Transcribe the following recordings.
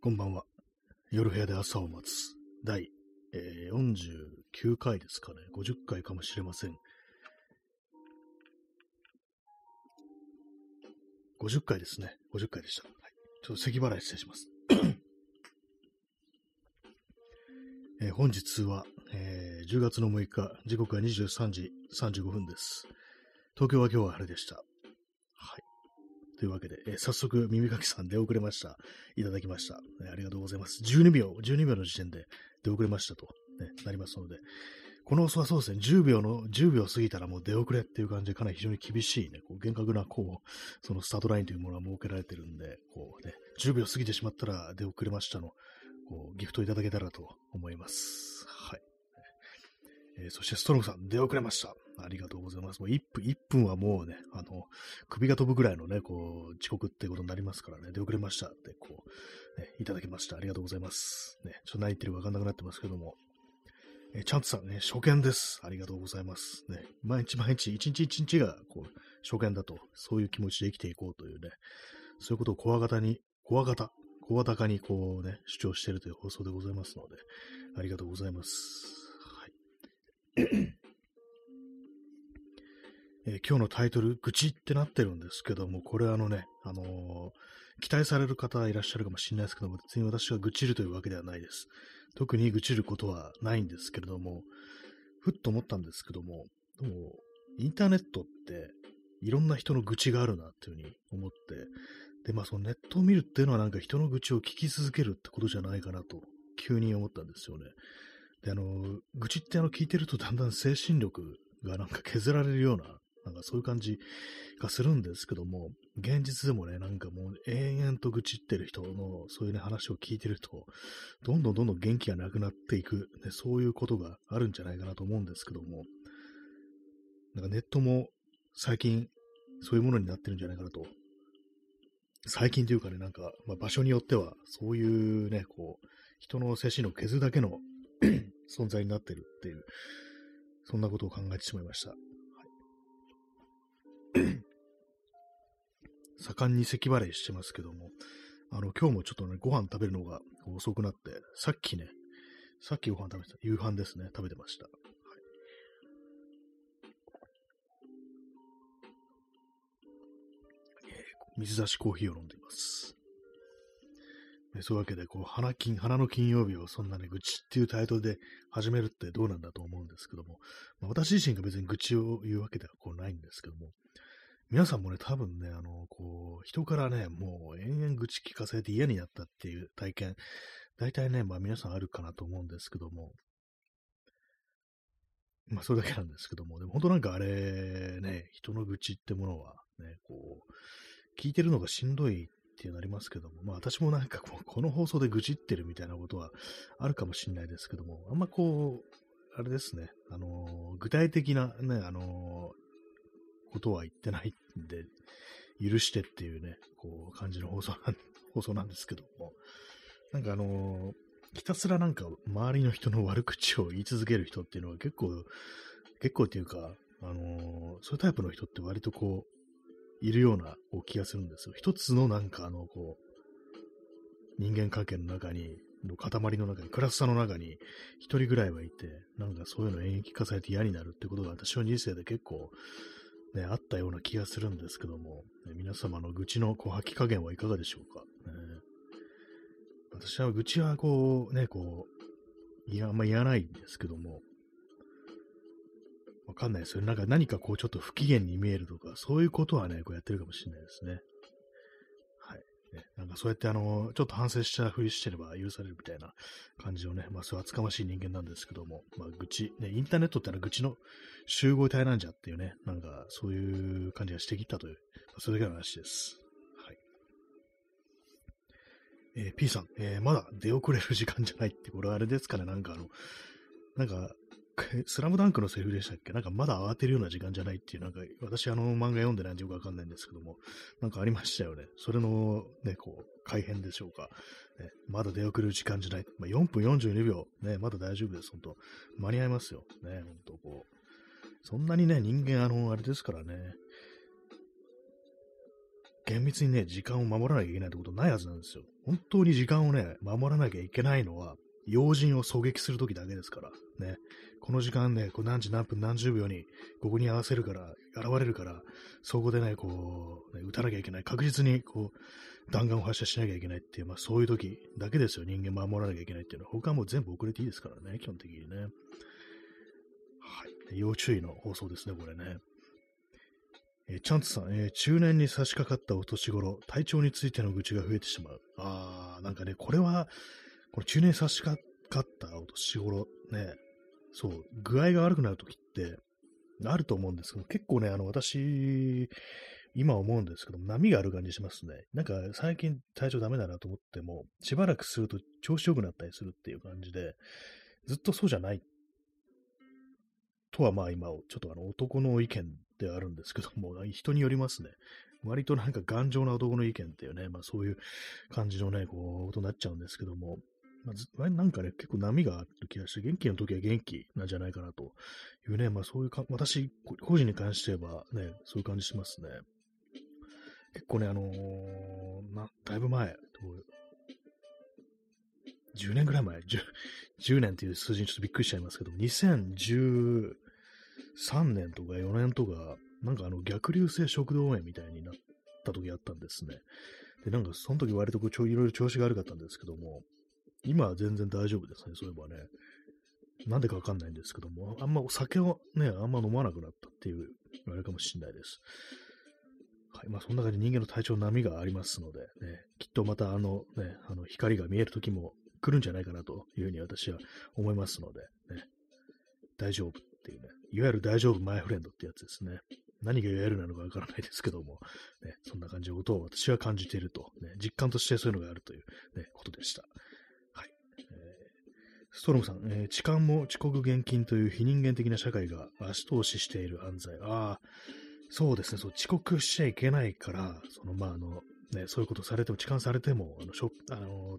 こんばんは。夜部屋で朝を待つ。第、えー、49回ですかね。50回かもしれません。50回ですね。50回でした。はい、ちょっと咳払い失礼します。えー、本日は、えー、10月の6日、時刻は23時35分です。東京は今日は晴れでした。というわけで、えー、早速、耳かきさん出遅れました。いただきました、ありがとうございます。12秒、12秒の時点で出遅れましたと、ね、なりますので、この放送はそうですね、10秒の、10秒過ぎたらもう出遅れっていう感じで、かなり非常に厳しいね、こう厳格な、こう、そのスタートラインというものが設けられてるんで、こうね、10秒過ぎてしまったら出遅れましたの、こう、ギフトいただけたらと思います。はい。えー、そしてストロングさん、出遅れました。ありがとうございます。もう1分、1分はもうね、あの、首が飛ぶぐらいのね、こう、遅刻ってことになりますからね、出遅れましたって、こう、ね、いただきました。ありがとうございます。ね、ちょっと何言ってるかわかんなくなってますけども。えチャンツさんね、初見です。ありがとうございます。ね、毎日毎日、一日一日が、こう、初見だと、そういう気持ちで生きていこうというね、そういうことを怖がたに、怖がた、声高にこうね、主張しているという放送でございますので、ありがとうございます。はい。え、今日のタイトル、愚痴ってなってるんですけども、これあのね、あのー、期待される方いらっしゃるかもしれないですけども、別に私が愚痴るというわけではないです。特に愚痴ることはないんですけれども、ふっと思ったんですけども、でもインターネットっていろんな人の愚痴があるなっていうふうに思って、で、まあそのネットを見るっていうのはなんか人の愚痴を聞き続けるってことじゃないかなと、急に思ったんですよね。で、あの、愚痴ってあの聞いてるとだんだん精神力がなんか削られるようななんかそういう感じがするんですけども、現実でもね、なんかもう延々と愚痴ってる人のそういうね話を聞いてると、どんどんどんどん元気がなくなっていく、ね、そういうことがあるんじゃないかなと思うんですけども、なんかネットも最近そういうものになってるんじゃないかなと。最近というかね、なんか、まあ、場所によっては、そういうね、こう、人の精神を削るだけの 存在になってるっていう、そんなことを考えてしまいました。盛んに咳払いしてますけども、あの、今日もちょっとね、ご飯食べるのが遅くなって、さっきね、さっきご飯食べてた、夕飯ですね、食べてました。はい、水出しコーヒーを飲んでいます。そういうわけで、こう、花金、花の金曜日をそんなね、愚痴っていうタイトルで始めるってどうなんだと思うんですけども、まあ、私自身が別に愚痴を言うわけではこうないんですけども、皆さんもね、多分ね、あの、こう、人からね、もう延々愚痴聞かされて嫌になったっていう体験、大体ね、まあ皆さんあるかなと思うんですけども、まあそれだけなんですけども、でも本当なんかあれ、ね、人の愚痴ってものはね、こう、聞いてるのがしんどいっってなりますけども、まあ私もなんかこう、この放送で愚痴ってるみたいなことはあるかもしれないですけども、あんまこう、あれですね、あの具体的なね、あのことは言ってないんで、許してっていうね、こう、感じの放送なん、放送なんですけども、なんかあのー、ひたすらなんか周りの人の悪口を言い続ける人っていうのは結構、結構っていうか、あのー、そういうタイプの人って割とこう、いるような気がするんですよ。一つのなんかあの、こう、人間関係の中に、の塊の中に、クラスターの中に一人ぐらいはいて、なんかそういうの演劇化されて嫌になるってことが私の人生で結構ね、あったような気がするんですけども、ね、皆様の愚痴のこう吐き加減はいかがでしょうか？ね、私は愚痴はこう、ね、こう、いや、あんま言わないんですけども、わかんないですよ。なんか何かこうちょっと不機嫌に見えるとか、そういうことはね、こうやってるかもしれないですね。はいね、なんかそうやってあの、ちょっと反省したふりしてれば許されるみたいな感じのね、まあそういう厚かましい人間なんですけども、まあ愚痴、ね、インターネットってのは愚痴の集合体なんじゃっていうね、なんかそういう感じがしてきたという、まあ、それだけの話です。はい。えー、P さん、えー、まだ出遅れる時間じゃないって、これあれですかね、なんかあの、なんか、スラムダンクのセリフでしたっけ？なんかまだ慌てるような時間じゃないっていう、なんか私あの漫画読んでないんでよくわかんないんですけども、なんかありましたよね。それのね、こう、改変でしょうか。ね、まだ出遅れる時間じゃない。まあ、4分42秒。ね、まだ大丈夫です。本当間に合いますよ。ね、本当こう。そんなにね、人間あの、あれですからね。厳密にね、時間を守らなきゃいけないってことないはずなんですよ。本当に時間をね、守らなきゃいけないのは、要人を狙撃するときだけですから、ね。この時間ね、こう何時何分何十秒にここに合わせるから、現れるから、そこでね、こう、ね、撃たなきゃいけない。確実にこう、弾丸を発射しなきゃいけないっていう、まあそういう時だけですよ。人間守らなきゃいけないっていうのは。他はもう全部遅れていいですからね、基本的にね。はい。要注意の放送ですね、これね。えー、チャンツさん、えー、中年に差し掛かったお年頃、体調についての愚痴が増えてしまう。あー、なんかね、これは、これ中年差し掛かった年頃、ね、そう、具合が悪くなるときって、あると思うんですけど、結構ね、あの、私、今思うんですけど波がある感じしますね。なんか、最近体調ダメだなと思っても、しばらくすると調子良くなったりするっていう感じで、ずっとそうじゃないとはまあ今、ちょっとあの男の意見であるんですけども、人によりますね。割となんか頑丈な男の意見っていうね、まあそういう感じのね、こう、ことになっちゃうんですけども、まあ、なんかね、結構波がある気がして、元気の時は元気なんじゃないかなというね、まあそういうか、私、個人に関して言えばね、そういう感じしますね。結構ね、あのー、な、だいぶ前、10年ぐらい前10、10年っていう数字にちょっとびっくりしちゃいますけど、2013年とか4年とか、なんかあの逆流性食道炎みたいになった時あったんですね。で、なんかその時割とこうちょいろいろ調子が悪かったんですけども、今は全然大丈夫ですね、そういえばね。なんでかわかんないんですけども、あんまお酒をね、あんま飲まなくなったっていう、あれかもしれないです。はい。まあ、そんな感じで人間の体調波がありますので、ね、きっとまたあのね、あの光が見える時も来るんじゃないかなというふうに私は思いますので、ね、大丈夫っていうね、いわゆる大丈夫マイフレンドってやつですね。何がいわゆるなのかわからないですけども、ね、そんな感じのことを私は感じていると、ね、実感としてそういうのがあるという、ね、ことでした。ストロムさん、えー、痴漢も遅刻厳禁という非人間的な社会が足通ししている犯罪。ああ、そうですね、そう遅刻しちゃいけないから、その、まあ、あの、ね、そういうことされても、痴漢されても、あの、しょあの、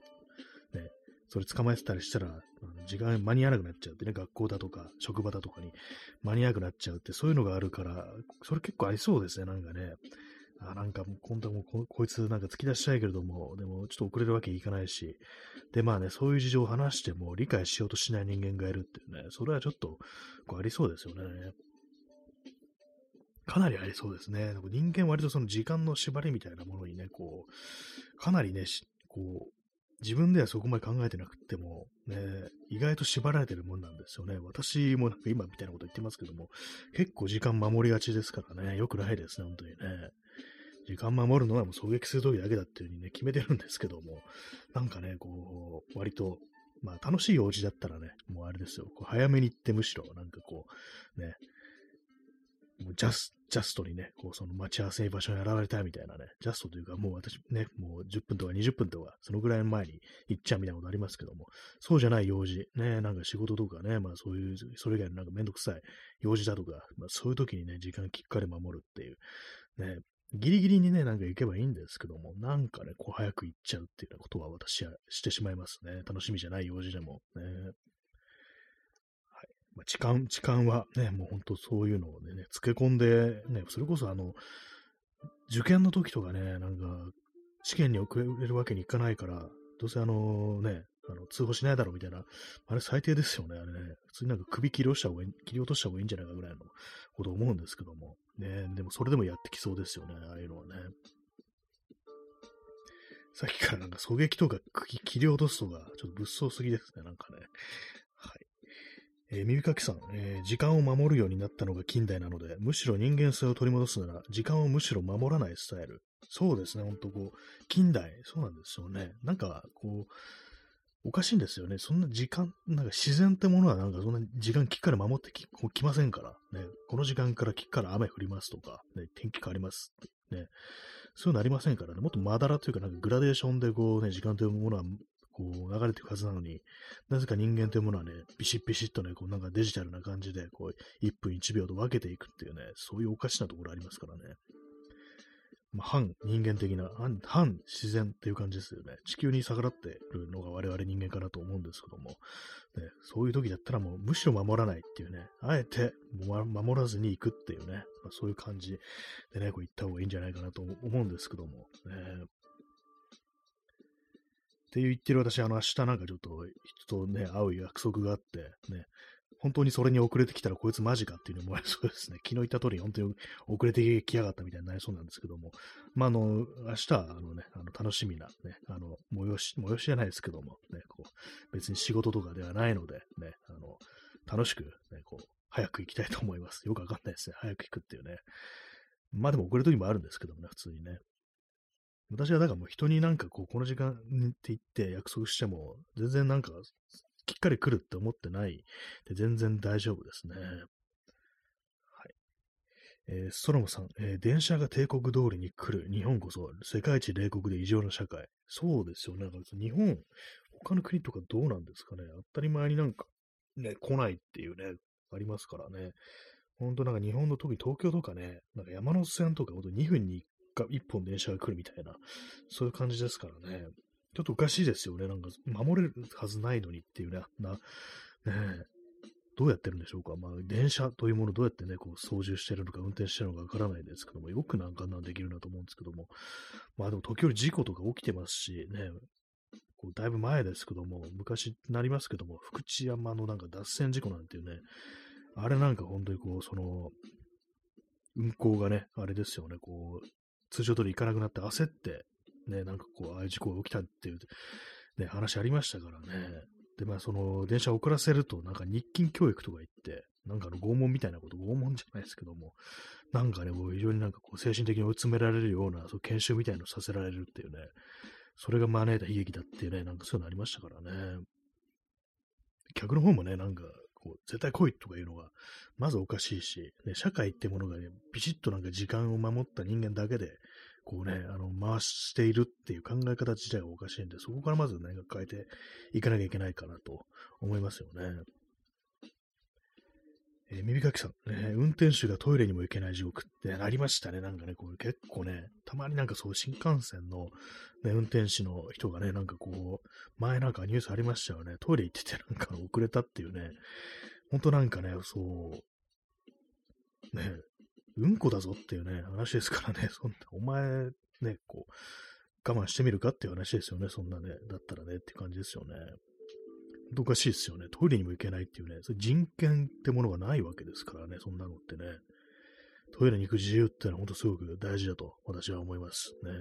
ね、それ捕まえてたりしたら、あの時間間に合わなくなっちゃうってね、学校だとか、職場だとかに間に合わなくなっちゃうって、そういうのがあるから、それ結構ありそうですね、なんかね。あ、なんかもう、今度はもここいつなんか突き出したいけれども、でもちょっと遅れるわけにいかないし、で、まあね、そういう事情を話しても理解しようとしない人間がいるっていうね、それはちょっとこうありそうですよね。かなりありそうですね。人間割とその時間の縛りみたいなものにね、こう、かなりね、こう、自分ではそこまで考えてなくても、ね、意外と縛られてるもんなんですよね。私もなんか今みたいなこと言ってますけども、結構時間守りがちですからね、良くないですね、本当にね。時間守るのはもう狙撃するときだけだっていう風にね、決めてるんですけども、なんかね、こう、割と、まあ楽しい用事だったらね、もうあれですよ、こう早めに行ってむしろ、なんかこう、ね、もうジャスジャストにね、こう、その待ち合わせ場所に現れたいみたいなね、ジャストというか、もう私ね、もう10分とか20分とか、そのぐらい前に行っちゃうみたいなことありますけども、そうじゃない用事、ね、なんか仕事とかね、まあそういう、それ以外のなんかめんどくさい用事だとか、まあそういう時にね、時間きっかり守るっていう、ね、ギリギリにね、なんか行けばいいんですけども、なんかね、こう早く行っちゃうっていうようなことは私はしてしまいますね。楽しみじゃない用事でも。ね、まあ、痴漢、痴漢はね、もう本当そういうのをね、つけ込んで、ね、それこそあの、受験の時とかね、なんか、試験に遅れるわけにいかないから、どうせあのね、あの通報しないだろうみたいな、あれ最低ですよね、あれね。普通になんか首切り落した方がいい、切り落とした方がいいんじゃないかぐらいのこと思うんですけども。ね、でもそれでもやってきそうですよね、ああいうのはね。さっきからなんか狙撃とか切り落とすとか、ちょっと物騒すぎですね、なんかね。えー、耳かきさん、えー、時間を守るようになったのが近代なので、むしろ人間性を取り戻すなら、時間をむしろ守らないスタイル。そうですね、ほんとこう、近代、そうなんですよね。なんか、こう、おかしいんですよね。そんな時間、なんか自然ってものはなんかそんな時間きっかり守ってききませんから。ね。この時間からきっから雨降りますとか、ね、天気変わりますね。そういうのありませんからね。もっとまだらというか、なんかグラデーションでこうね、時間というものはこう流れていくはずなのに、なぜか人間というものはね、ビシッビシッとね、こうなんかデジタルな感じで、こう、1分1秒と分けていくっていうね、そういうおかしなところありますからね。まあ、反人間的な、反自然っていう感じですよね。地球に逆らってるのが我々人間かなと思うんですけども、ね、そういう時だったらもうむしろ守らないっていうね、あえて守らずに行くっていうね、まあ、そういう感じでね、こう行った方がいいんじゃないかなと思うんですけども、ね、って言ってる私、あの、明日なんかちょっと人とね、会う約束があって、ね、本当にそれに遅れてきたらこいつマジかっていうのもありそうですね。昨日言った通り、本当に遅れてきやがったみたいになりそうなんですけども、まあ、あの、明日は、あのね、あの楽しみな、ね、あの、催し、催しじゃないですけども、ね、こう、別に仕事とかではないので、ね、あの、楽しく、ね、こう、早く行きたいと思います。よくわかんないですね。早く行くっていうね。まあでも遅れる時もあるんですけどもね、普通にね。私はだからもう人になんかこう、この時間って言って約束しても、全然なんか、きっかり来るって思ってないで、全然大丈夫ですね。はい。えー、ストロムさん、えー、電車が帝国通りに来る。日本こそ世界一冷酷で異常な社会。そうですよね。なんか日本、他の国とかどうなんですかね。当たり前になんか、ね、来ないっていうね、ありますからね。ほんとなんか日本の特に東京とかね、なんか山手線とかほんと2分にか1本電車が来るみたいな、そういう感じですからね。ちょっとおかしいですよね。なんか、守れるはずないのにっていうね、な、ねどうやってるんでしょうか。まあ、電車というものをどうやってね、こう、操縦してるのか、運転してるのかわからないですけども、よくなんかなんできるなと思うんですけども、まあでも時折事故とか起きてますし、ね、こうだいぶ前ですけども、昔になりますけども、福知山のなんか脱線事故なんていうね、あれなんか本当にこう、その、運行がね、あれですよね、こう、通常通り行かなくなって焦って、ね、なんかこう、ああいう事故が起きたっていう、ね、話ありましたからね。で、まあ、その、電車を遅らせると、なんか日勤教育とか言って、なんかあの拷問みたいなこと、拷問じゃないですけども、なんかね、もう非常になんかこう、精神的に追い詰められるような、そう研修みたいなのさせられるっていうね、それが招いた悲劇だっていうね、なんかそういうのありましたからね。客の方もね、なんか、こう、絶対来いとかいうのが、まずおかしいし、ね、社会ってものがね、ビシッとなんか時間を守った人間だけで、こうね、あの、回しているっていう考え方自体がおかしいんで、そこからまず何か、変えていかなきゃいけないかなと思いますよね。えー、耳かきさん、ね、運転手がトイレにも行けない地獄ってなりましたね。なんかね、これ結構ね、たまになんかそう、新幹線の、ね、運転手の人がね、なんかこう、前なんかニュースありましたよね。トイレ行っててなんか遅れたっていうね、ほんとなんかね、そう、ね、うんこだぞっていうね、話ですからね、そんな、お前、ね、こう、我慢してみるかっていう話ですよね、そんなね、だったらね、って感じですよね。おかしいですよね。トイレにも行けないっていうね、それ人権ってものがないわけですからね、そんなのってね。トイレに行く自由ってのは本当すごく大事だと私は思いますね。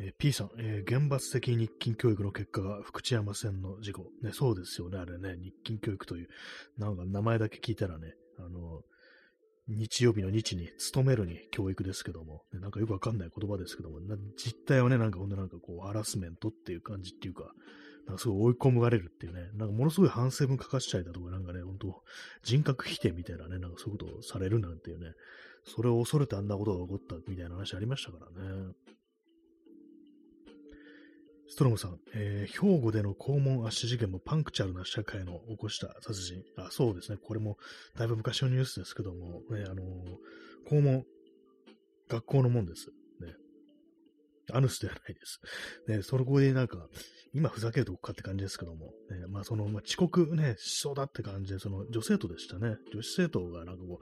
えー、P さん、えー、厳罰的日勤教育の結果が福知山線の事故。ね、そうですよね、あれね、日勤教育という、なんか名前だけ聞いたらね、あの、日曜日の日に勤めるに教育ですけども、ね、なんかよくわかんない言葉ですけども、実態はね、なんかほんとなんかこう、ハラスメントっていう感じっていうか、なんかすごい追い込まれるっていうね、なんかものすごい反省文書かしちゃいだとか、なんかね、ほんと人格否定みたいなね、なんかそういうことをされるなんていうね、それを恐れてあんなことが起こったみたいな話ありましたからね。ストロムさん、えー、兵庫での肛門圧死事件もパンクチャルな社会の起こした殺人。あ、そうですね。これもだいぶ昔のニュースですけども、ね、あのー、肛門、学校のもんです。アヌスではないです。ね、そこでなんか、今ふざけるとこかって感じですけども、ね、まあその、まあ、遅刻ね、しそうだって感じで、その女生徒でしたね。女子生徒がなんかこ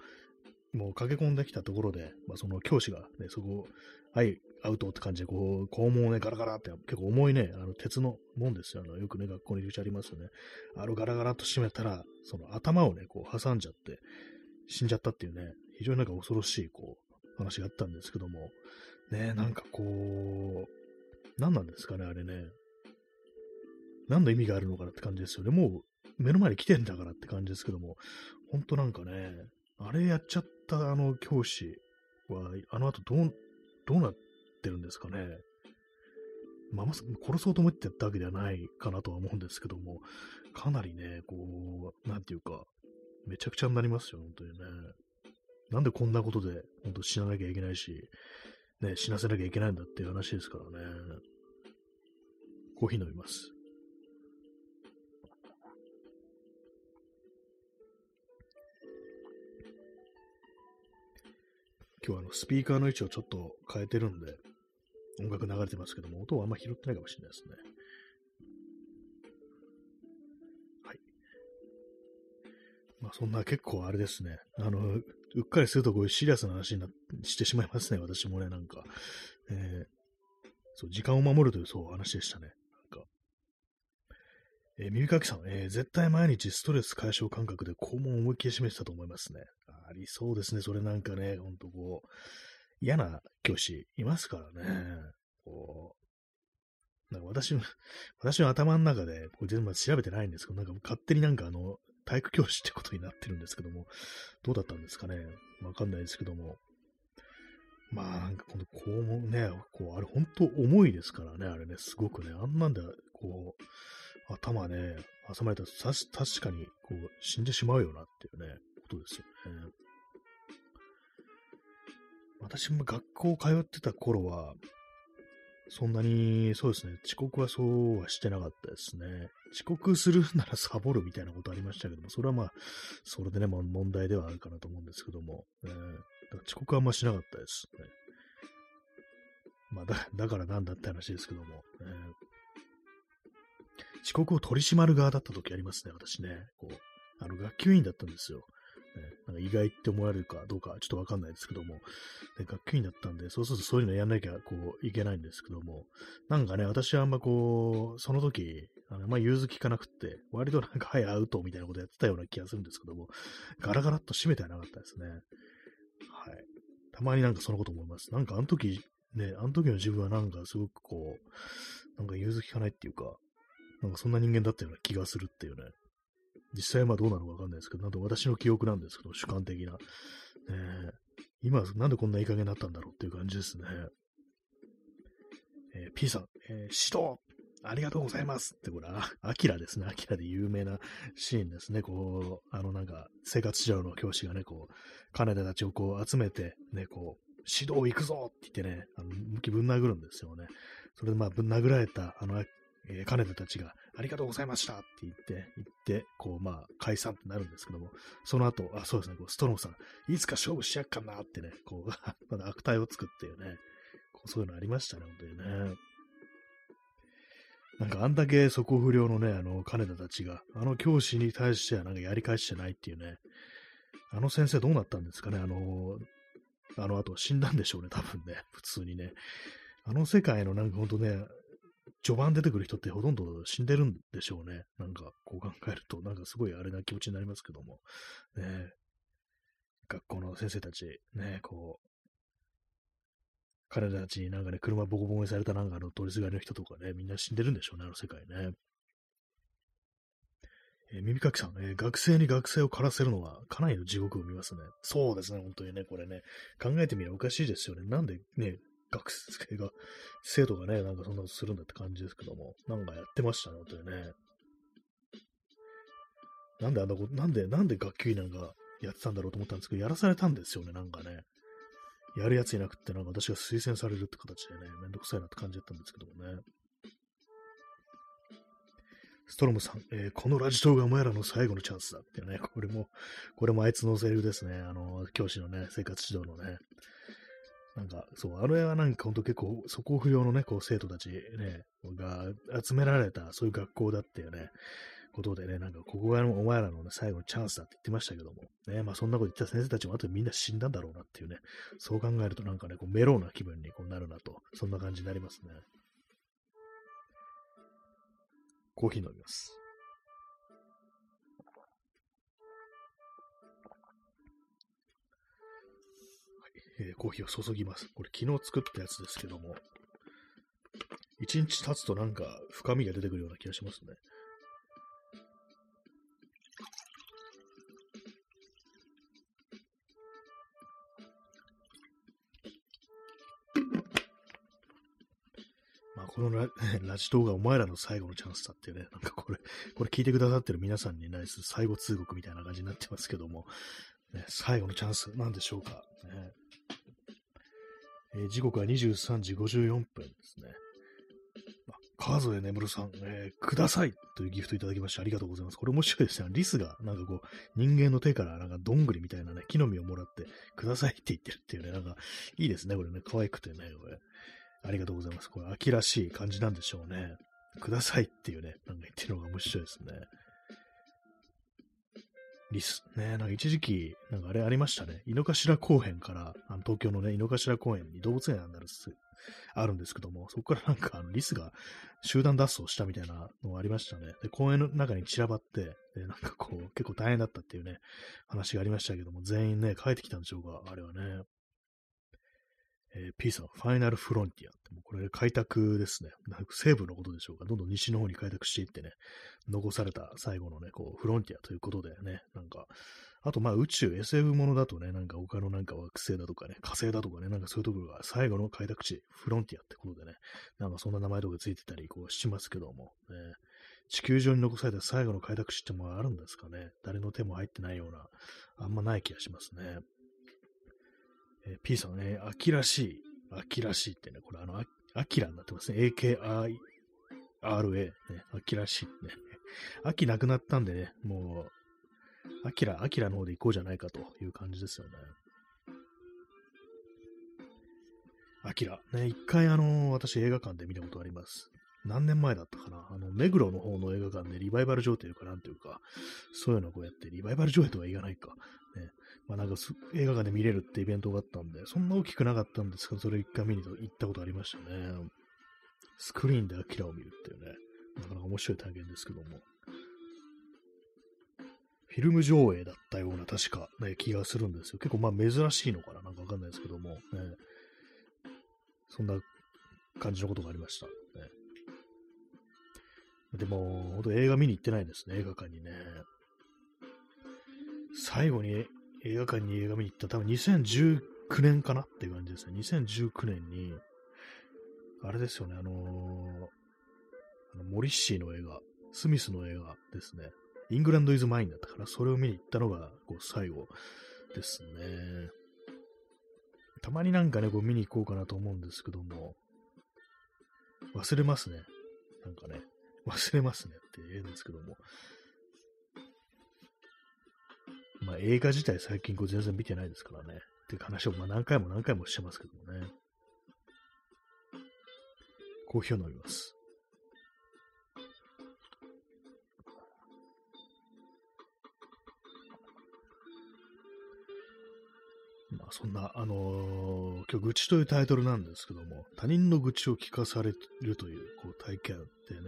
う、もう駆け込んできたところで、まあその教師がね、そこを、はい、アウトって感じで、こう、肛門をね、ガラガラって、結構重いね、あの、鉄のもんですよ。あの、よくね、学校に入れちゃりますよね。あの、ガラガラと閉めたら、その頭をね、こう、挟んじゃって、死んじゃったっていうね、非常になんか恐ろしい、こう、話があったんですけども、ね、なんかこう、何なんですかね、あれね。何の意味があるのかなって感じですよね。もう、目の前に来てんだからって感じですけども、ほんとなんかね、あれやっちゃったあの教師は、あの後どう、どうなってるんですかね。まあ、まさ殺そうと思ってやったわけではないかなとは思うんですけども、かなりね、こう、なんていうか、めちゃくちゃになりますよ、本当にね。なんでこんなことで、本当死ななきゃいけないし、ね、死なせなきゃいけないんだっていう話ですからね。コーヒー飲みます。今日はあのスピーカーの位置をちょっと変えてるんで、音楽流れてますけども、音はあんま拾ってないかもしれないですね。まあそんな結構あれですね。あの、うっかりするとこういうシリアスな話になしてしまいますね、私もね、なんか。えー、そう、時間を守るというそう話でしたね。なんか。えー、耳かきさん、えー、絶対毎日ストレス解消感覚で肛門を思いっきり示したと思いますね。ありそうですね、それなんかね、ほんとこう、嫌な教師いますからね。こう、なんか私の、私の頭の中で、これ全然調べてないんですけど、なんか勝手になんかあの、体育教師ってことになってるんですけども、どうだったんですかね？わかんないですけども。まあ、なんかこの肛門ね、こう、あれ本当重いですからね、あれね、すごくね、あんなんで、こう、頭ね、挟まれたら確かに、こう、死んでしまうよなっていうね、ことですよね。私も学校通ってた頃は、そんなに、そうですね、遅刻はそうはしてなかったですね。遅刻するならサボるみたいなことありましたけども、それはまあ、それでね、まあ、問題ではあるかなと思うんですけども、えー、遅刻はあんましなかったですね。まあだ、だからなんだって話ですけども、えー、遅刻を取り締まる側だった時ありますね、私ね。こう、あの、学級委員だったんですよ。なんか意外って思われるかどうかちょっとわかんないですけども、で学級委員だったんで、そうするとそういうのやんなきゃこういけないんですけども、なんかね、私はあんまこう、その時、あのまあ、融通きかなくって、割となんか、はい、アウトみたいなことやってたような気がするんですけども、ガラガラっと閉めてはなかったですね。はい。たまになんかそのこと思います。なんかあの時、ね、あの時の自分はなんかすごくこう、なんか融通きかないっていうか、なんかそんな人間だったような気がするっていうね、実際はどうなのかわかんないですけど、なんと私の記憶なんですけど、主観的な。ね、今、なんでこんないい加減になったんだろうっていう感じですね。えー、P さん、えー、指導ありがとうございますって、これ、アキラですね。アキラで有名なシーンですね。こう、あのなんか、生活指導の教師がね、こう、金田たちをこう集めて、ね、こう、指導行くぞって言ってね、あの、向きぶん殴るんですよね。それでまあ、ぶん殴られた、あの、えー、金田たちが、ありがとうございましたって言って、言って、こう、まあ、解散ってなるんですけども、その後、あ、そうですね、こうストロムさん、いつか勝負しやっかなってね、こう、まだ悪態を作ってよね、こうそういうのありましたね、本当にね。なんかあんだけ底不良のね、あの、金田たちが、あの教師に対してはなんかやり返してないっていうね、あの先生どうなったんですかね、あの、あの後死んだんでしょうね、多分ね、普通にね。あの世界のなんかほんとね、序盤出てくる人ってほとんど死んでるんでしょうね。なんか、こう考えると、なんかすごいあれな気持ちになりますけども。ね学校の先生たち、ねこう、彼らたちになんかね、車ボコボコにされたなんかの通りすがりの人とかね、みんな死んでるんでしょうね、あの世界ね。えー、耳かきさん、えー、学生に学生を枯らせるのはかなりの地獄を見ますね。そうですね、本当にね、これね、考えてみればおかしいですよね。なんでね、学生が、生徒がね、なんかそんなことするんだって感じですけども、なんかやってましたね、本当にね。なんであんなこと、なんで、なんで学級委員なんかやってたんだろうと思ったんですけど、やらされたんですよね、なんかね。やるやついなくって、なんか私が推薦されるって形でね、めんどくさいなって感じだったんですけどもね。ストロムさん、えー、このラジ島がお前らの最後のチャンスだってね、これも、これもあいつのセリフですね。あの、教師のね、生活指導のね。なんか、そう、あれはなんかほんと結構、素行不良のね、こう、生徒たちね、が集められた、そういう学校だっていうね、ことでね、なんか、ここがお前らの、ね、最後のチャンスだって言ってましたけども、ね、まあそんなこと言った先生たちも後でみんな死んだんだろうなっていうね、そう考えるとなんかね、こうメローな気分にこうなるなと、そんな感じになりますね。コーヒー飲みます。えー、コーヒーを注ぎます。これ昨日作ったやつですけども、一日経つとなんか深みが出てくるような気がしますね。まあ、このラ ラジ動画お前らの最後のチャンスだってね、なんかこれ、これ聞いてくださってる皆さんにないす最後通告みたいな感じになってますけども、ね、最後のチャンスなんでしょうか。ねえー、時刻は23時54分ですね。川添眠さん、えー、くださいというギフトいただきましてありがとうございます。これ面白いですね。リスが、なんかこう、人間の手からなんかどんぐりみたいなね、木の実をもらって、くださいって言ってるっていうね、なんか、いいですね。これね、可愛くてね、これ。ありがとうございます。これ、秋らしい感じなんでしょうね。くださいっていうね、なんか言ってるのが面白いですね。リス。ね、なんか一時期、なんかあれありましたね。井の頭公園から、あの東京のね、井の頭公園に動物園あるあるんですけども、そこから なんかあのリスが集団脱走したみたいなのがありましたね。で、公園の中に散らばって、で、なんかこう、結構大変だったっていうね、話がありましたけども、全員ね、帰ってきたんでしょうか、あれはね。えー、P さん、ファイナルフロンティアって、もうこれ開拓ですね。西部のことでしょうか。どんどん西の方に開拓していってね、残された最後のね、こう、フロンティアということでね、なんか、あと、まあ、宇宙、SF ものだとね、なんか他のなんか惑星だとかね、火星だとかね、なんかそういうところが最後の開拓地、フロンティアってことでね、なんかそんな名前とかついてたり、こう、しますけども、ね、地球上に残された最後の開拓地ってもあるんですかね。誰の手も入ってないような、あんまない気がしますね。えー、P さんね、秋らしい、秋らしいってね、これあの、アキラになってますね。AKIRA、ね、秋らしいね。秋なくなったんでね、もう、アキラ、アキラの方で行こうじゃないかという感じですよね。アキラ。ね、一回あの、私映画館で見たことあります。何年前だったかなあの、目黒の方の映画館でリバイバル上というか、なんというか、そういうのをこうやって、リバイバル上映とは言わないか。まあなんか映画館で見れるってイベントがあったんで、そんな大きくなかったんですけど、それ一回見に行ったことありましたね。スクリーンでアキラを見るっていうね、なかなか面白い体験ですけども。フィルム上映だったような確か、ね、気がするんですよ。結構まあ珍しいのかななんかわかんないですけども、ね、そんな感じのことがありました。ね、でも、本当映画見に行ってないですね、映画館にね。最後に映画館に映画見に行った多分2019年かなっていう感じですね。2019年に、あれですよね、あのー、あのモリッシーの映画、スミスの映画ですね。イングランドイズマインだったから、それを見に行ったのが、こう、最後ですね。たまになんかね、こう見に行こうかなと思うんですけども、忘れますね。なんかね、忘れますねって言うんですけども。まあ映画自体最近こう全然見てないですからね。っていう話をまあ何回も何回もしてますけどもね。コーヒーを飲みます。まあ、そんな、あのー、今日、愚痴というタイトルなんですけども、他人の愚痴を聞かされるというこう体験ってね、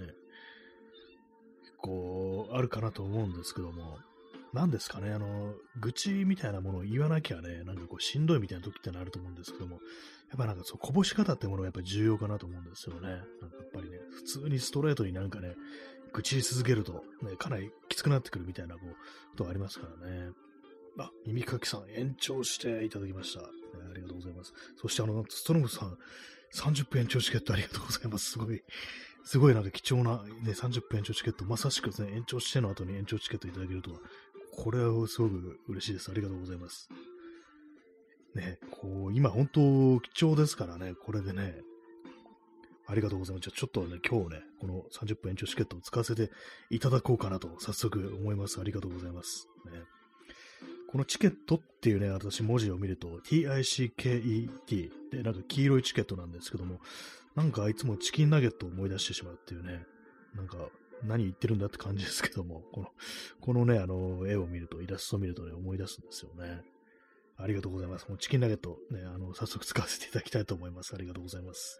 結構あるかなと思うんですけども、何ですかね、あの、愚痴みたいなものを言わなきゃね、なんかこう、しんどいみたいな時ってのあると思うんですけども、やっぱなんかそう、こぼし方ってものがやっぱり重要かなと思うんですよね。なんかやっぱりね、普通にストレートになんかね、愚痴り続けると、ね、かなりきつくなってくるみたいなこうことがありますからね。あ、耳かきさん、延長していただきました。ありがとうございます。そして、あの、ストロムさん、30分延長チケットありがとうございます。すごい、すごいなんか貴重な、ね、30分延長チケット、まさしくですね、延長しての後に延長チケットいただけるとは、これはすごく嬉しいです。ありがとうございます。ね、こう、今本当貴重ですからね、これでね、ありがとうございます。じゃちょっとね、今日ね、この30分延長チケットを使わせていただこうかなと、早速思います。ありがとうございます。ねこのチケットっていうね、私文字を見ると TICKET で、なんか黄色いチケットなんですけども、なんかいつもチキンナゲットを思い出してしまうっていうね、なんか何言ってるんだって感じですけども、この、このね、あの、絵を見ると、イラストを見るとね、思い出すんですよね。ありがとうございます。もうチキンナゲット、ね、あの、早速使わせていただきたいと思います。ありがとうございます。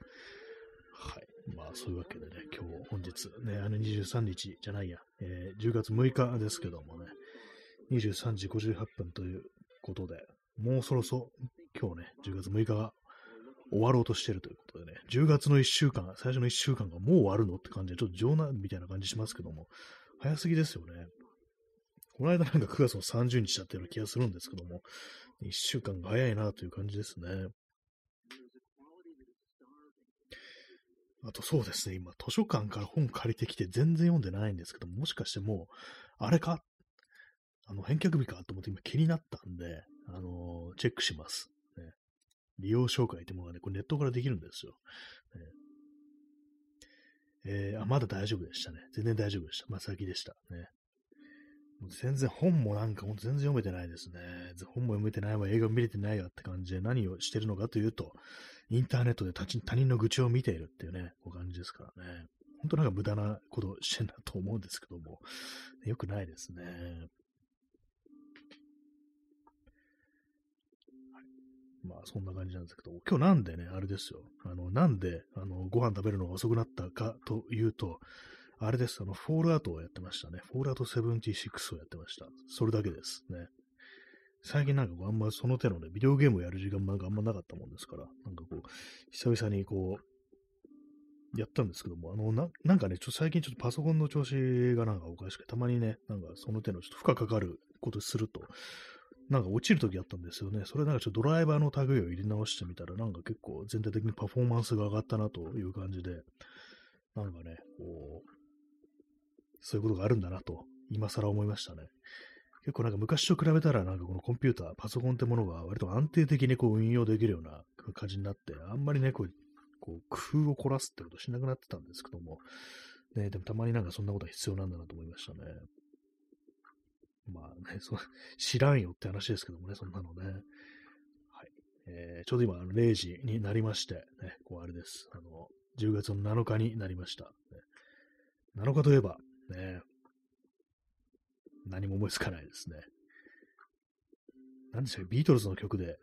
はい。まあ、そういうわけでね、今日、本日、ね、あの23日じゃないや、えー、10月6日ですけどもね、23時58分ということで、もうそろそろ今日ね、10月6日が終わろうとしてるということでね、10月の1週間、最初の1週間がもう終わるのって感じで、ちょっと冗談みたいな感じしますけども、早すぎですよね。この間なんか9月の30日だったような気がするんですけども、1週間が早いなという感じですね。あとそうですね、今図書館から本借りてきて全然読んでないんですけども、もしかしてもう、あれか？あの、返却日か？と思って今気になったんで、あのー、チェックします。利用紹介ってものがね、これネットからできるんですよ。えー、あ、まだ大丈夫でしたね。全然大丈夫でした。まあ先でした。ね。もう全然本もなんかもう全然読めてないですね。本も読めてないわ、映画見れてないわって感じで何をしてるのかというと、インターネットで他人の愚痴を見ているっていうね、こう感じですからね。本当なんか無駄なことしてんだと思うんですけども、よくないですね。まあ、そんな感じなんですけど、今日なんでね、あれですよ。あの、なんで、あの、ご飯食べるのが遅くなったかというと、あれです。あの、フォールアウトをやってましたね。フォールアウト76をやってました。それだけですね。最近なんかこう、あんまその手のね、ビデオゲームをやる時間もなんかあんまなかったもんですから、なんかこう、久々にこう、やったんですけども、あの、ななんかね、ちょ最近ちょっとパソコンの調子がなんかおかしくて、たまにね、なんかその手のちょっと負荷かかることすると、なんか落ちるときあったんですよね。それなんかちょっとドライバーの類を入れ直してみたら、なんか結構全体的にパフォーマンスが上がったなという感じで、なんかね、こう、そういうことがあるんだなと、今更思いましたね。結構なんか昔と比べたら、なんかこのコンピューター、パソコンってものが割と安定的にこう運用できるような感じになって、あんまりね、こう、こう工夫を凝らすってことしなくなってたんですけども、ね、でもたまになんかそんなことは必要なんだなと思いましたね。まあね、そ知らんよって話ですけどもね、そんなのね。はい。えー、ちょうど今、0時になりまして、ね、こうあれです。あの、10月の7日になりました。ね、7日といえば、ね、何も思いつかないですね。何でしたっけ、ビートルズの曲で、ね、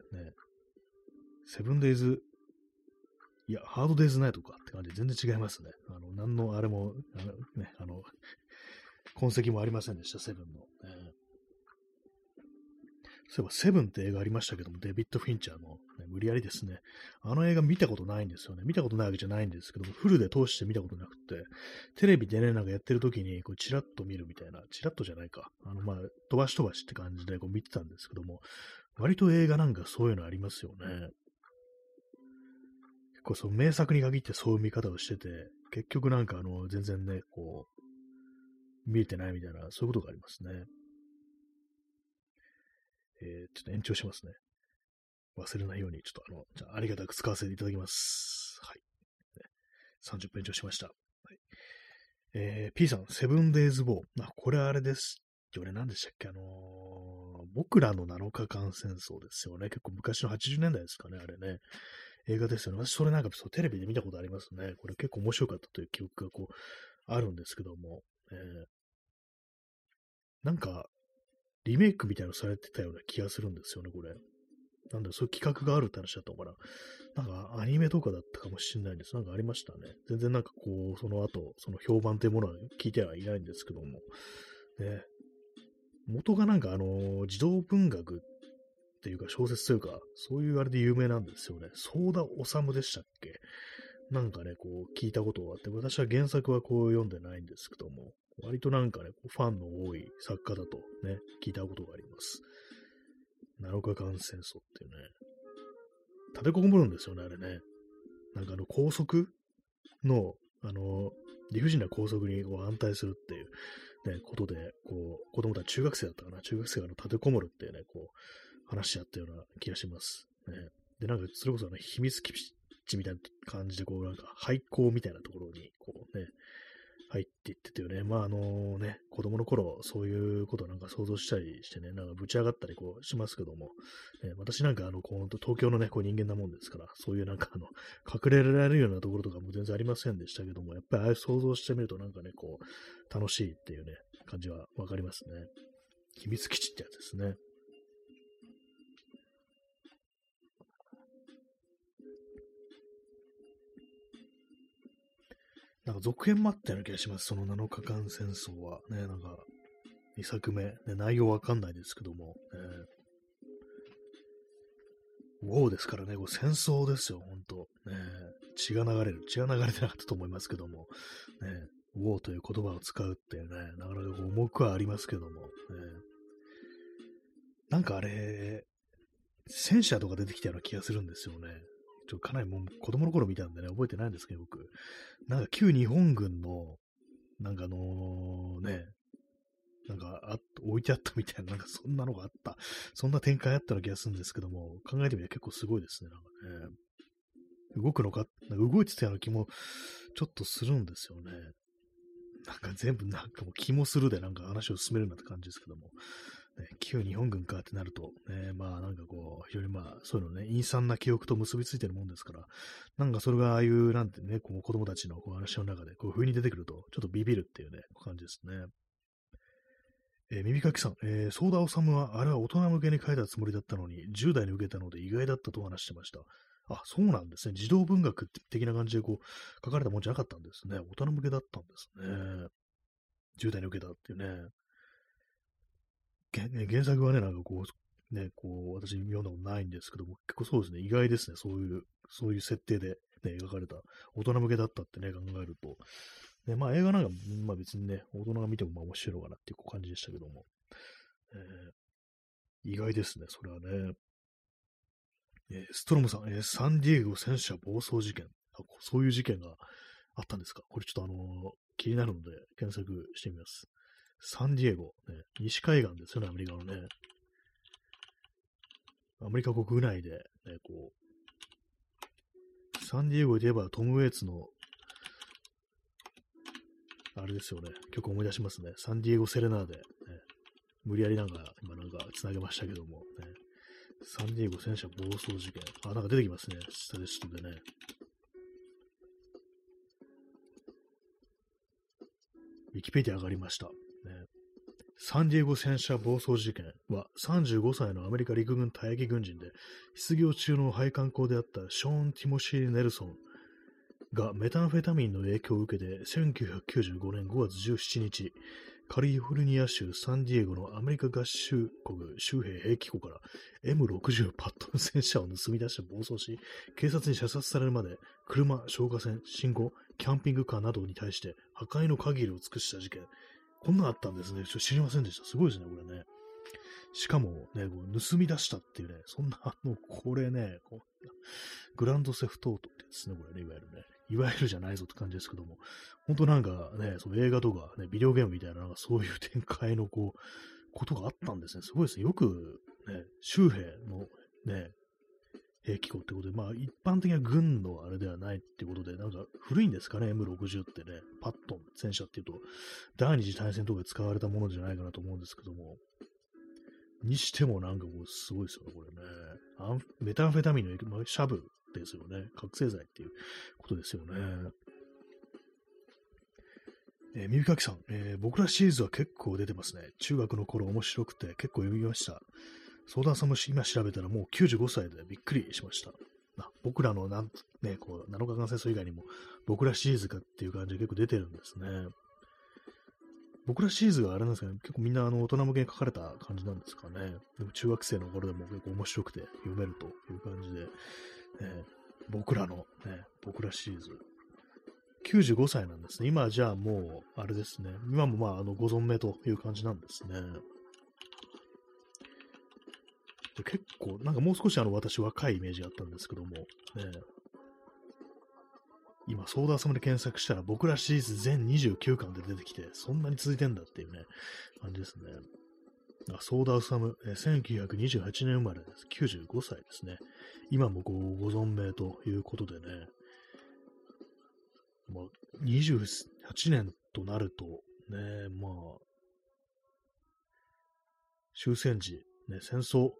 セブンデイズ、いや、ハードデイズナイトかって感じで全然違いますね。あの、何のあれも、あのね、あの、痕跡もありませんでした、セブンの。ね、そういえば、セブンって映画ありましたけども、デビッド・フィンチャーの、ね、無理やりですね。あの映画見たことないんですよね。見たことないわけじゃないんですけども、フルで通して見たことなくて、テレビでね、なんかやってる時に、こう、チラッと見るみたいな、チラッとじゃないか。あの、まあ、飛ばし飛ばしって感じでこう見てたんですけども、割と映画なんかそういうのありますよね。結構その名作に限ってそういう見方をしてて、結局なんかあの、全然ね、こう、見えてないみたいな、そういうことがありますね。えー、ちょっと延長しますね。忘れないように、ちょっとあの、じゃあ、ありがたく使わせていただきます。はい。30分延長しました。はい。えー、P さん、セブンデイズ・ボー。あ、これあれですよね。何でしたっけ？あのー、僕らの7日間戦争ですよね。結構昔の80年代ですかね、あれね。映画ですよね。私、それなんかそうテレビで見たことありますね。これ結構面白かったという記憶がこう、あるんですけども。えー、なんか、リメイクみたいなのされてたような気がするんですよね、これ。なんだろそういう企画があるって話だったのかな。なんかアニメとかだったかもしれないんです。なんかありましたね。全然なんかこう、その後、その評判というものは聞いてはいないんですけども。ね。元がなんかあの、児童文学っていうか小説というか、そういうあれで有名なんですよね。ソーダ治でしたっけ？なんかね、こう聞いたことがあって、私は原作はこう読んでないんですけども、割となんかね、ファンの多い作家だとね、聞いたことがあります。7日間戦争っていうね、立てこもるんですよね、あれね。なんかあの、高速の、あの、理不尽な高速にこう安泰するっていう、ね、ことで、こう、子供たち中学生だったかな、中学生があの立てこもるっていうね、こう、話し合ったような気がします。ね。で、なんか、それこそあの、秘密基地みたいな感じで、こう、なんか、廃校みたいなところに、こうね、入っていってたよね。まあ、あのね、子供の頃、そういうことなんか想像したりしてね、なんかぶち上がったりこうしますけども、え、私なんかあの、こう東京のね、こう人間なもんですから、そういうなんかあの、隠れられるようなところとかも全然ありませんでしたけども、やっぱりああいう想像してみるとなんかね、こう、楽しいっていうね、感じはわかりますね。秘密基地ってやつですね。なんか続編もあったような気がします。その7日間戦争は。ね、なんか、2作目。ね、内容わかんないですけども。えウォーですからね、こう戦争ですよ、ほんと。ね、血が流れる。血が流れてなかったと思いますけども。ね、ウォーという言葉を使うっていうね、なかなか重くはありますけども。ね、なんかあれ、戦車とか出てきたような気がするんですよね。ちょっとかなりもう子供の頃見たんでね、覚えてないんですけど、僕。なんか旧日本軍の、なんかあのね、なんかあ置いてあったみたいな、なんかそんなのがあった。そんな展開あったような気がするんですけども、考えてみれば結構すごいですね、なんかね。動くのか、なんか動いてたような気もちょっとするんですよね。なんか全部なんかもう気もするでなんか話を進めるなって感じですけども、旧日本軍かってなると、ね、まあなんかこう、非常にまあそういうのね、陰惨な記憶と結びついてるもんですから、なんかそれがああいうなんてね、こう子供たちのこう話の中でこういう風に出てくると、ちょっとビビるっていうね、感じですね。えー、耳かきさん、えー、ソーダオサムは、あれは大人向けに書いたつもりだったのに、10代に受けたので意外だったと話してました。あ、そうなんですね。児童文学的な感じでこう、書かれたもんじゃなかったんですね。大人向けだったんですね。10代に受けたっていうね。原作はね、なんかこう、ね、こう、私読んだことないんですけども、結構そうですね、意外ですね、そういう、そういう設定で、ね、描かれた、大人向けだったってね、考えると。ね、まあ映画なんか、まあ別にね、大人が見てもまあ面白いかなっていう感じでしたけども。えー、意外ですね、それはね。えー、ストロムさん、えー、サンディエゴ戦車暴走事件あ。そういう事件があったんですか？これちょっとあのー、気になるので検索してみます。サンディエゴ、ね、西海岸ですよね、アメリカのね。アメリカ国内で、ね、こう、サンディエゴで言えばトム・ウェイツの、あれですよね、曲思い出しますね。サンディエゴ・セレナーデ、ね、無理やりなんか、今なんか繋げましたけども、ね、サンディエゴ戦車暴走事件。あ、なんか出てきますね、スタデストでね。ウィキペディア上がりました。サンディエゴ戦車暴走事件は35歳のアメリカ陸軍退役軍人で失業中の配管工であったショーン・ティモシー・ネルソンがメタンフェタミンの影響を受けて1995年5月17日カリフォルニア州サンディエゴのアメリカ合衆国周辺兵器庫から M60 パットン戦車を盗み出して暴走し、警察に射殺されるまで、車、消火栓、信号、キャンピングカーなどに対して破壊の限りを尽くした事件。こんなあったんですね。ちょっと知りませんでした。すごいですね、これね。しかもね、こう盗み出したっていうね、そんな、あの、これね、こうグランドセフトートってですね、これね、いわゆるね。いわゆるじゃないぞって感じですけども、本当なんかね、その映画とかね、ビデオゲームみたいな、なんかそういう展開のこう、ことがあったんですね。すごいですね。よくね、周兵のね、兵器庫ってことで、まあ一般的な軍のあれではないってことで、なんか古いんですかね、M60 ってね、パットン戦車っていうと、第二次大戦とかで使われたものじゃないかなと思うんですけども、にしてもなんかこうすごいですよね、これね。アンメタンフェタミンの、まあ、シャブですよね。覚醒剤っていうことですよね。えー、耳かきさん、えー、僕らシリーズは結構出てますね。中学の頃面白くて結構読みました。相談さんも今調べたらもう95歳でびっくりしました。僕らのなん、ね、こう、7日間戦争以外にも、僕らシリーズかっていう感じで結構出てるんですね。僕らシリーズがあれなんですかね、結構みんなあの大人向けに書かれた感じなんですかね。でも中学生の頃でも結構面白くて読めるという感じで、ね、僕らの、ね、僕らシリーズ。95歳なんですね。今じゃあもう、あれですね。今もまあ、あの、ご存命という感じなんですね。で結構、なんかもう少しあの私若いイメージがあったんですけども、ね、今、ソーダー様で検索したら僕らシリーズ全29巻で出てきて、そんなに続いてんだっていうね、感じですね。あソーダーサム、1928年生まれです。95歳ですね。今もごご存命ということでね、まあ、28年となると、ね、まあ、終戦時、ね、戦争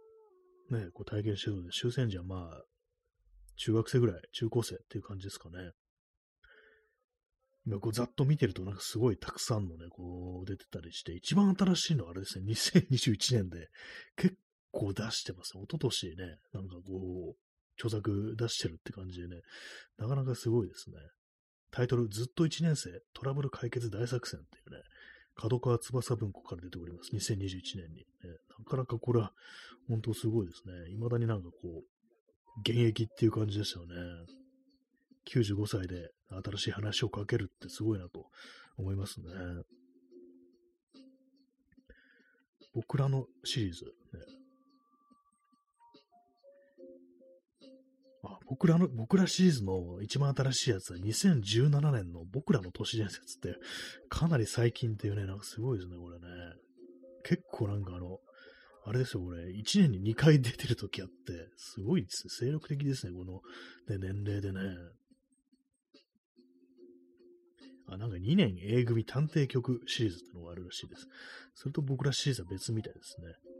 ね、こう体験してるので、終戦時はまあ、中学生ぐらい、中高生っていう感じですかね。今こうざっと見てるとなんかすごいたくさんのね、こう出てたりして、一番新しいのはあれですね、2021年で結構出してますね。一昨年ね、なんかこう、著作出してるって感じでね、なかなかすごいですね。タイトル、ずっと1年生、トラブル解決大作戦っていうね、角川翼文庫から出ております。2021年に、ね。なかなかこれは、本当すごいですね。未だになんかこう、現役っていう感じですよね。95歳で新しい話をかけるってすごいなと思いますね。僕らのシリーズ、あ僕らの、僕らシリーズの一番新しいやつは2017年の僕らの都市伝説ってかなり最近っていうね、なんかすごいですね、これね。結構なんかあの、あれですよ、これ、1年に2回出てる時あって、すごいですね。精力的ですね、この、ね、年齢でね。あ、なんか2年 A 組探偵局シリーズってのがあるらしいです。それと僕らシリーズは別みたいですね。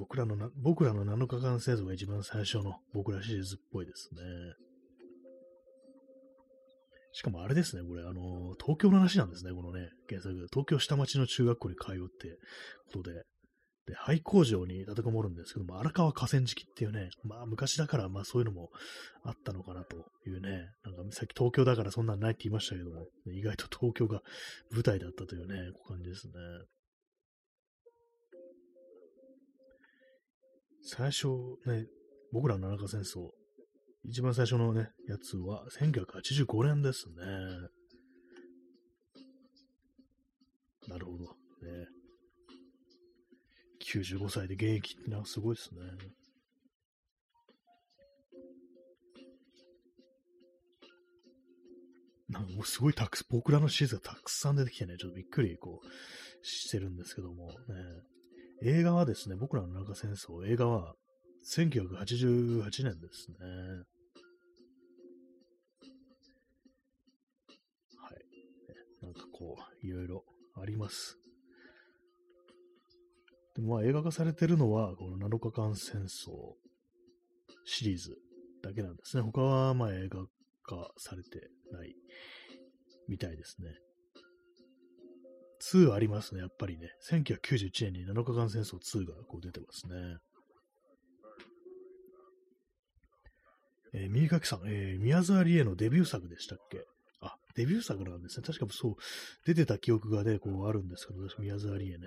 僕らのな、僕らの7日間戦争が一番最初の僕らシリーズっぽいですね。しかもあれですね、これ、あの、東京の話なんですね、このね、原作。東京下町の中学校に通うってことで。で、廃工場に立てこもるんですけども、荒川河川敷っていうね、まあ昔だからまあそういうのもあったのかなというね、なんかさっき東京だからそんなんないって言いましたけども、意外と東京が舞台だったというね、感じですね。最初ね、僕らの七日戦争、一番最初のね、やつは1985年ですね。なるほど。ね。95歳で現役ってのはすごいですね。なんかもうすごいたく僕らのシーズンがたくさん出てきてね、ちょっとびっくりこうしてるんですけどもね。映画はですね、僕らの中戦争、映画は1988年ですね。はい。なんかこう、いろいろあります。でもまあ映画化されてるのは、この7日間戦争シリーズだけなんですね。他はまあ映画化されてないみたいですね。2ありますね、やっぱりね。1991年に7日間戦争2がこう出てますね。えー、右書きさん、えー、宮沢りえのデビュー作でしたっけ？あ、デビュー作なんですね。確かそう、出てた記憶がね、こうあるんですけど、私、宮沢りえね。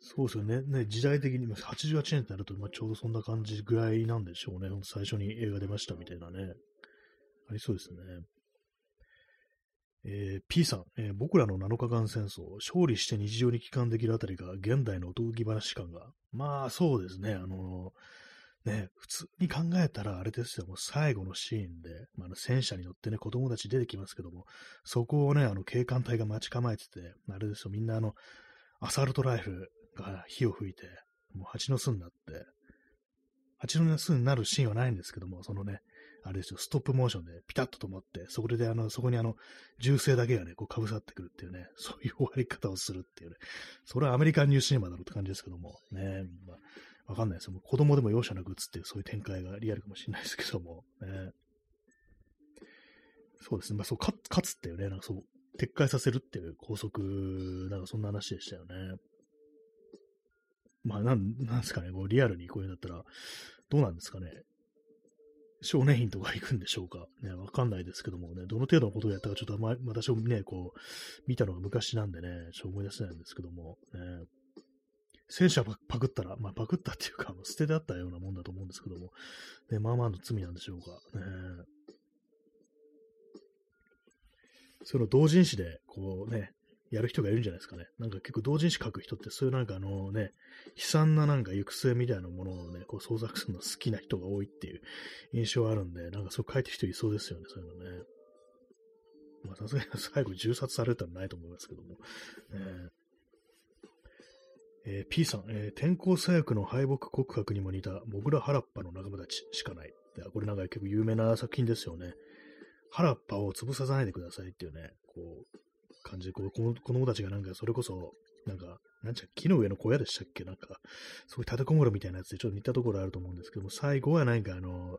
そうですよね。ね、時代的に、88年ってなると、まあ、ちょうどそんな感じぐらいなんでしょうね。最初に映画出ましたみたいなね。ありそうですね。えー、P さん、えー、僕らの7日間戦争、勝利して日常に帰還できるあたりが現代のおとぎ話感が。まあ、そうですね。あのー、ね、普通に考えたら、あれですよ、もう最後のシーンで、まあ、の戦車に乗ってね、子供たち出てきますけども、そこをね、あの、警官隊が待ち構えてて、あれですよ、みんなあの、アサルトライフが火を吹いて、もう蜂の巣になって、蜂の巣になるシーンはないんですけども、そのね、あれですよ、ストップモーションでピタッと止まって、そこであの、そこにあの、銃声だけがね、こう被さってくるっていうね、そういう終わり方をするっていうね、それはアメリカンニューシネマだろうって感じですけども、ね、まあ、わかんないですよ。子供でも容赦なく撃つっていう、そういう展開がリアルかもしれないですけども、ね。そうですね、まあそう、勝つっていうね、なんかそう、撤回させるっていう拘束、なんかそんな話でしたよね。まあ、なん、なんですかね、こうリアルにこういうんだったら、どうなんですかね。少年院とか行くんでしょうか？ね、わかんないですけどもね、どの程度のことをやったかちょっとま、私もね、こう、見たのが昔なんでね、ちょっと思い出せないんですけども、ね、戦車パクったら、まあ、パクったっていうか、捨ててあったようなもんだと思うんですけども、ね、まあまあの罪なんでしょうか。ね、その同人誌で、こうね、やる人がいるんじゃないですかね。なんか結構同人誌書く人ってそういうなんかあのね、悲惨ななんか行く末みたいなものをね、こう創作するの好きな人が多いっていう印象があるんで、なんかそう書いてる人いそうですよね、そういうのね。まあさすがに 最後銃殺されたらないと思いますけども。えーえー、P さん、えー、天候左翼の敗北告白にも似た、モグラ・ハラッパの仲間たちしかない。これなんか結構有名な作品ですよね。ハラッパを潰さないでくださいっていうね、こう、感じで、こう子供たちがなんか、それこそ、なんか、なんちゃ、木の上の小屋でしたっけ？なんか、すごい立てこもるみたいなやつでちょっと似たところあると思うんですけども、最後はなんかあの、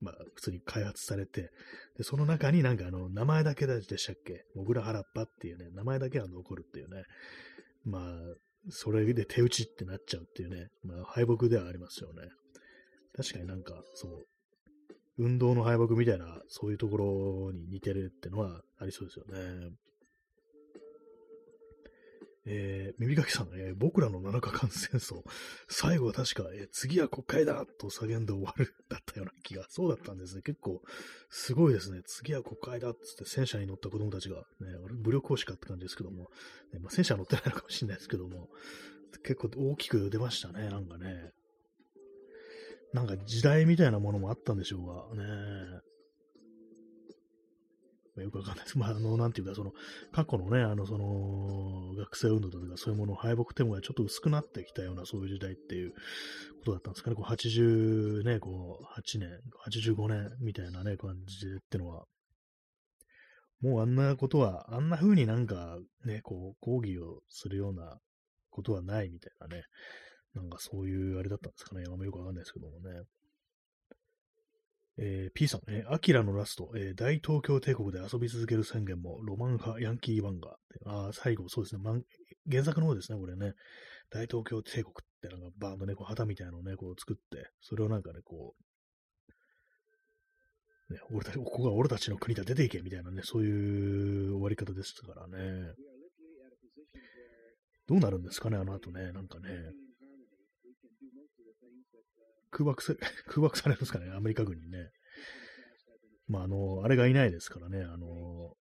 まあ、普通に開発されて、で、その中になんかあの、名前だけでしたっけ？モグラハラッパっていうね、名前だけは残るっていうね。まあ、それで手打ちってなっちゃうっていうね、まあ、敗北ではありますよね。確かになんか、そう、運動の敗北みたいな、そういうところに似てるってのはありそうですよね。えー、耳かきさん、えー、僕らの7日間戦争、最後は確か、えー、次は国会だと叫んで終わるだったような気が、そうだったんですね。結構、すごいですね。次は国会だっつって戦車に乗った子供たちが、ね、武力行使かって感じですけども、ねまあ、戦車乗ってないのかもしれないですけども、結構大きく出ましたね、なんかね。なんか時代みたいなものもあったんでしょうが、ね。まあ、よくわかんないです。まあ、あの、なんていうか、その、過去のね、あの、その、学生運動とかそういうもの、敗北テーマがちょっと薄くなってきたような、そういう時代っていうことだったんですかね。こう、80ね、こう、8年、85年みたいなね、感じでってのは、もうあんなことは、あんな風になんかね、こう、抗議をするようなことはないみたいなね、なんかそういうあれだったんですかね。あんまよくわかんないですけどもね。えー、P さん、えー、アキラのラスト、えー、大東京帝国で遊び続ける宣言も、ロマン派、ヤンキー版が、あ最後、そうですね、原作の方ですね、これね。大東京帝国ってなんかバーンとね、こう旗みたいなのをね、こう作って、それをなんかね、こう、ね、俺たち、ここが俺たちの国だ、出ていけみたいなね、そういう終わり方でしたからね。どうなるんですかね、あの後ね、なんかね。空爆さ、空爆されるんですかね、アメリカ軍にね。まあ、あの、あれがいないですからね、あの、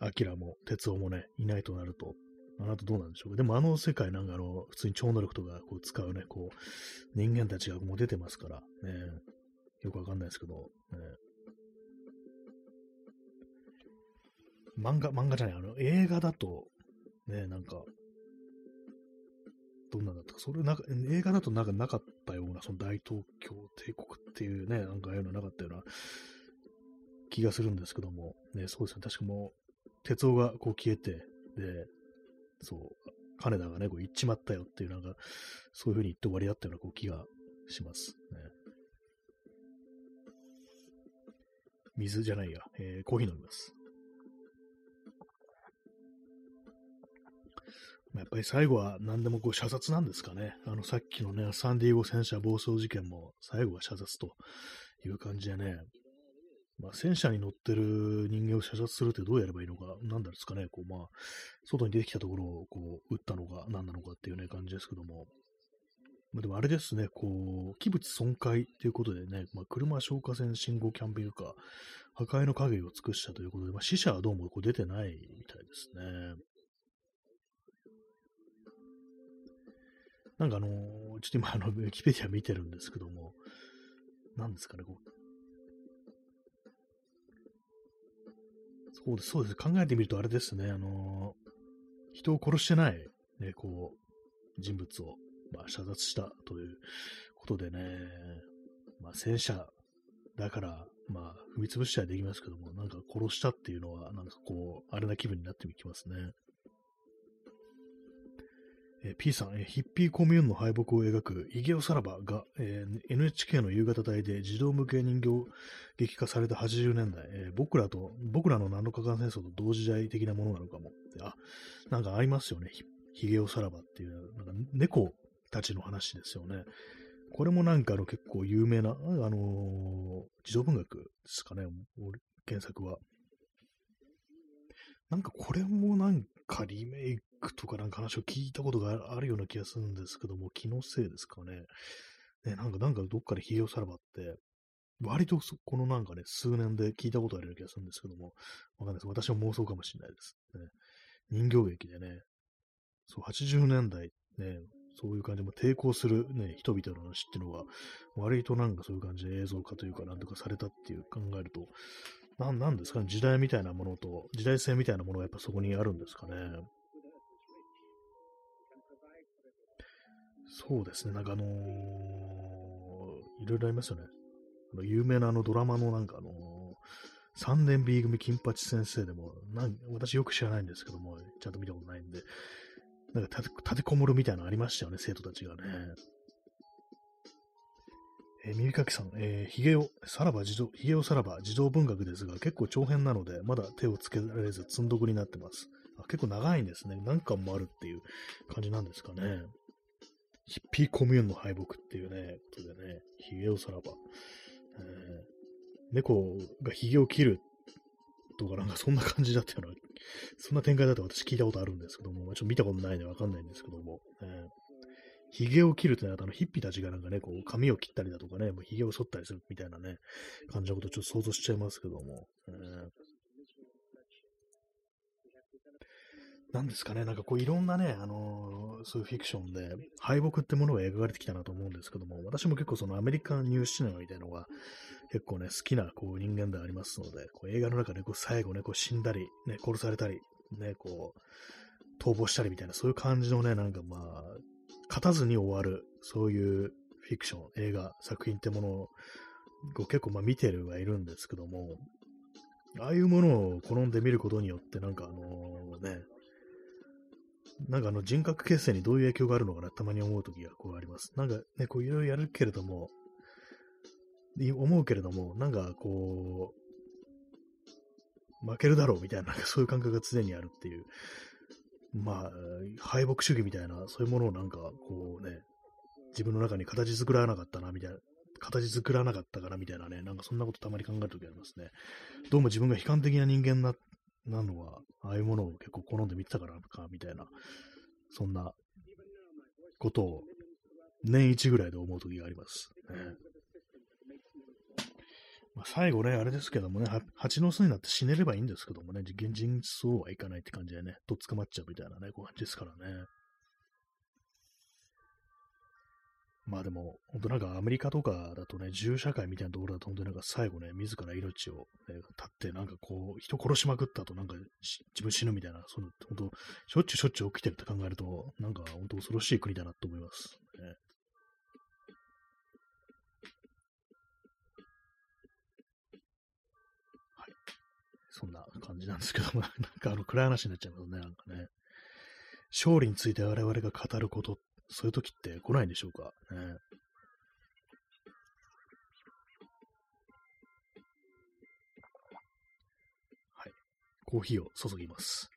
アキラも、鉄夫もね、いないとなると、あの後どうなんでしょうか。でもあの世界なんかあの、普通に超能力とかこう使うね、こう、人間たちがもう出てますから、ね、よくわかんないですけど、ね、漫画、漫画じゃない、あの、映画だと、ね、なんか、どんなんだったか、それなんか、映画だとなんかなかったような、その大東京帝国っていうね、なんかああいうのなかったような気がするんですけども、ね、そうですね、確かもう、鉄夫がこう消えて、で、そう、金田がね、こう行っちまったよっていう、なんか、そういう風に言って終わりだったようなこう気がします。ね。水じゃないや、えー、コーヒー飲みます。やっぱり最後は何でもこう射殺なんですかね。あのさっきのね、サンディエゴ戦車暴走事件も最後は射殺という感じでね、まあ、戦車に乗ってる人間を射殺するってどうやればいいのか、なんだですかね、こうまあ、外に出てきたところをこう撃ったのか何なのかっていうね、感じですけども。まあ、でもあれですね、こう、器物損壊ということでね、まあ、車消火栓信号キャンピングカー、破壊の影を尽くしたということで、まあ、死者はどうもこう出てないみたいですね。なんかあの、ちょっと今あの、ウィキペディア見てるんですけども、何ですかね、こう。そうです、そうです。考えてみるとあれですね、あの、人を殺してない、ね、こう、人物を、まあ、射殺したということでね、まあ、戦車だから、まあ、踏み潰したりできますけども、なんか殺したっていうのは、なんかこう、あれな気分になってきますね。えー、P さん、えー、ヒッピーコミューンの敗北を描くイゲオサラバが、えー、NHK の夕方帯で児童向け人形劇化された80年代、えー、僕らと、僕らの何のかか戦争と同時代的なものなのかも。あ、なんかありますよね。ヒゲオサラバっていう、なんか猫たちの話ですよね。これもなんかあの結構有名な、あのー、児童文学ですかね、検索は。なんかこれもなんかリメイクとかなんか話を聞いたことがあるような気がするんですけども、気のせいですかね。ね、なんか、なんかどっかでヒゲさらばって、割とこのなんかね、数年で聞いたことあるような気がするんですけども、わかんないです。私は妄想かもしれないです。ね、人形劇でね、そう、80年代、ね、そういう感じで抵抗するね、人々の話っていうのが、割となんかそういう感じで映像化というか、なんとかされたっていう考えると、ななんですかね、時代みたいなものと、時代性みたいなものがやっぱそこにあるんですかね。そうですね、なんかあのー、いろいろありますよね。あの有名なあのドラマのなんかあのー、三年 B 組金八先生でも、な私よく知らないんですけども、ちゃんと見たことないんで、なんか立てこもるみたいなのありましたよね、生徒たちがね。えー、耳かきさん、えー、ひげを、さらば児童、ひげをさらば児童文学ですが、結構長編なので、まだ手をつけられず積んどくになってます。あ結構長いんですね。何巻もあるっていう感じなんですかね。ヒッピーコミューンの敗北っていうね、ことでね、ヒゲをさらば。えー、猫がヒゲを切るとかなんかそんな感じだったような、そんな展開だと私聞いたことあるんですけども、ちょっと見たことないんでわかんないんですけども、えー、ヒゲを切るってのは、あの、ヒッピーたちがなんかね、こう、髪を切ったりだとかね、もうヒゲを剃ったりするみたいなね、感じのことをちょっと想像しちゃいますけども、えー。なんですかね、なんかこういろんなね、あのー、そういうフィクションで敗北ってものが描かれてきたなと思うんですけども、私も結構そのアメリカンニューシネマみたいなのが結構ね、好きなこう人間でありますので、こう映画の中でこう最後ね、こう死んだり、ね、殺されたり、ね、こう、逃亡したりみたいな、そういう感じのね、なんかまあ、勝たずに終わる、そういうフィクション、映画、作品ってものを結構まあ見てるはいるんですけども、ああいうものを好んで見ることによって、なんかあのね、なんかあの人格形成にどういう影響があるのかな、たまに思うときがこうあります。なんかね、こういろいろやるけれども、思うけれども、なんかこう、負けるだろうみたいな、なんかそういう感覚が常にあるっていう、まあ、敗北主義みたいな、そういうものをなんかこうね、自分の中に形作らなかったな、みたいな、形作らなかったからみたいなね、なんかそんなことたまに考えるときありますね。どうも自分が悲観的な人間ななのは、ああいうものを結構好んで見てたからか、みたいな、そんなことを年一ぐらいで思うときがあります。ねまあ、最後ね、あれですけどもね、蜂の巣になって死ねればいいんですけどもね、現実そうはいかないって感じでね、とっ捕まっちゃうみたいなね、こう感じですからね。まあでも、本当なんかアメリカとかだとね、銃社会みたいなところだと本当になんか最後ね、自ら命を、ね、絶ってなんかこう、人殺しまくった後なんか自分死ぬみたいな、その本当、しょっちゅうしょっちゅう起きてるって考えると、なんか本当恐ろしい国だなと思います。ね、そんな感じなんですけども、なんかあの暗い話になっちゃいますね、なんかね。勝利について我々が語ることそういう時って来ないんでしょうか？ね。はい。コーヒーを注ぎます。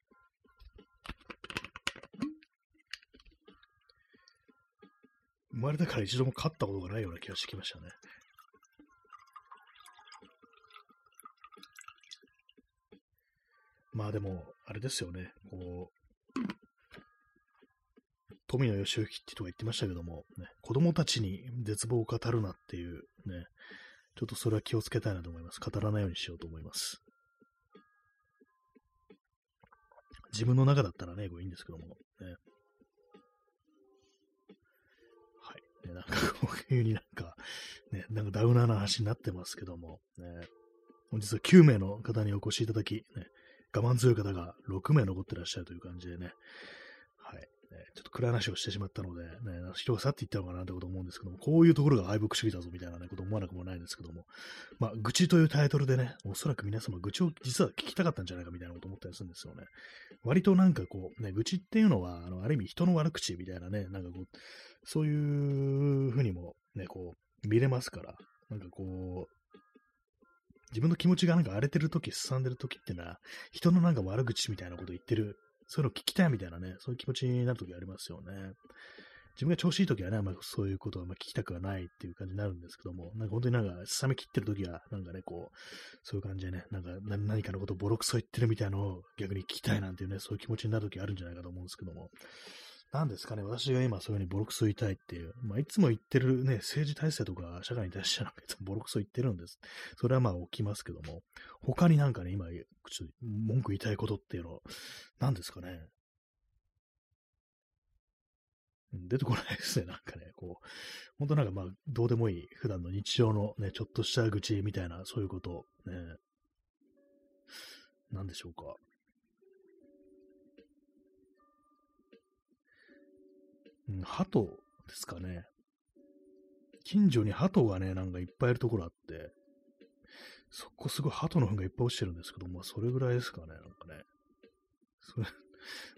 生まれてから一度も勝ったことがないような気がしてきましたね。まあでも、あれですよね。こう、富野義行って人が言ってましたけども、ね、子供たちに絶望を語るなっていうね、ちょっとそれは気をつけたいなと思います。語らないようにしようと思います。自分の中だったらね、これいいんですけども、ね。はい。ね、なんかこういうになんか、ね、なんかダウナーな話になってますけども、ね、本日は9名の方にお越しいただき、ね、我慢強い方が6名残ってらっしゃるという感じでね、ね、ちょっと暗い話をしてしまったので、ね、人が去っていったのかなってこと思うんですけども、こういうところが敗北主義だぞみたいな、ね、こと思わなくもないんですけども、まあ、愚痴というタイトルでね、おそらく皆様愚痴を実は聞きたかったんじゃないかみたいなこと思ったりするんですよね。割となんかこう、ね、愚痴っていうのは、あの、ある意味人の悪口みたいなね、なんかこう、そういうふうにもね、こう、見れますから、なんかこう、自分の気持ちがなんか荒れてるとき、すさんでるときってのは、人のなんか悪口みたいなこと言ってるそういうの聞きたいみたいなね、そういう気持ちになるときありますよね。自分が調子いいときはね、あんまそういうことはま聞きたくはないっていう感じになるんですけども、なんか本当になんか、冷め切ってるときは、なんかね、こう、そういう感じでね、なんか何かのことをボロクソ言ってるみたいなのを逆に聞きたいなんていうね、そういう気持ちになるときあるんじゃないかと思うんですけども、なんですかね、私が今そういうふうにボロクソ言いたいっていう、まあ、いつも言ってるね、政治体制とか社会に対してなんかボロクソ言ってるんです。それはまあ起きますけども、他になんかね、今、ちょっと文句言いたいことっていうの、なんですかね。出てこないですね、なんかね、こう、本当なんかまあ、どうでもいい、普段の日常のね、ちょっとした愚痴みたいな、そういうこと、ね、なんでしょうか。鳩ですかね。近所に鳩がね、なんかいっぱいいるところあって、そこすごい鳩の糞がいっぱい落ちてるんですけど、まあそれぐらいですかね、なんかね。それ、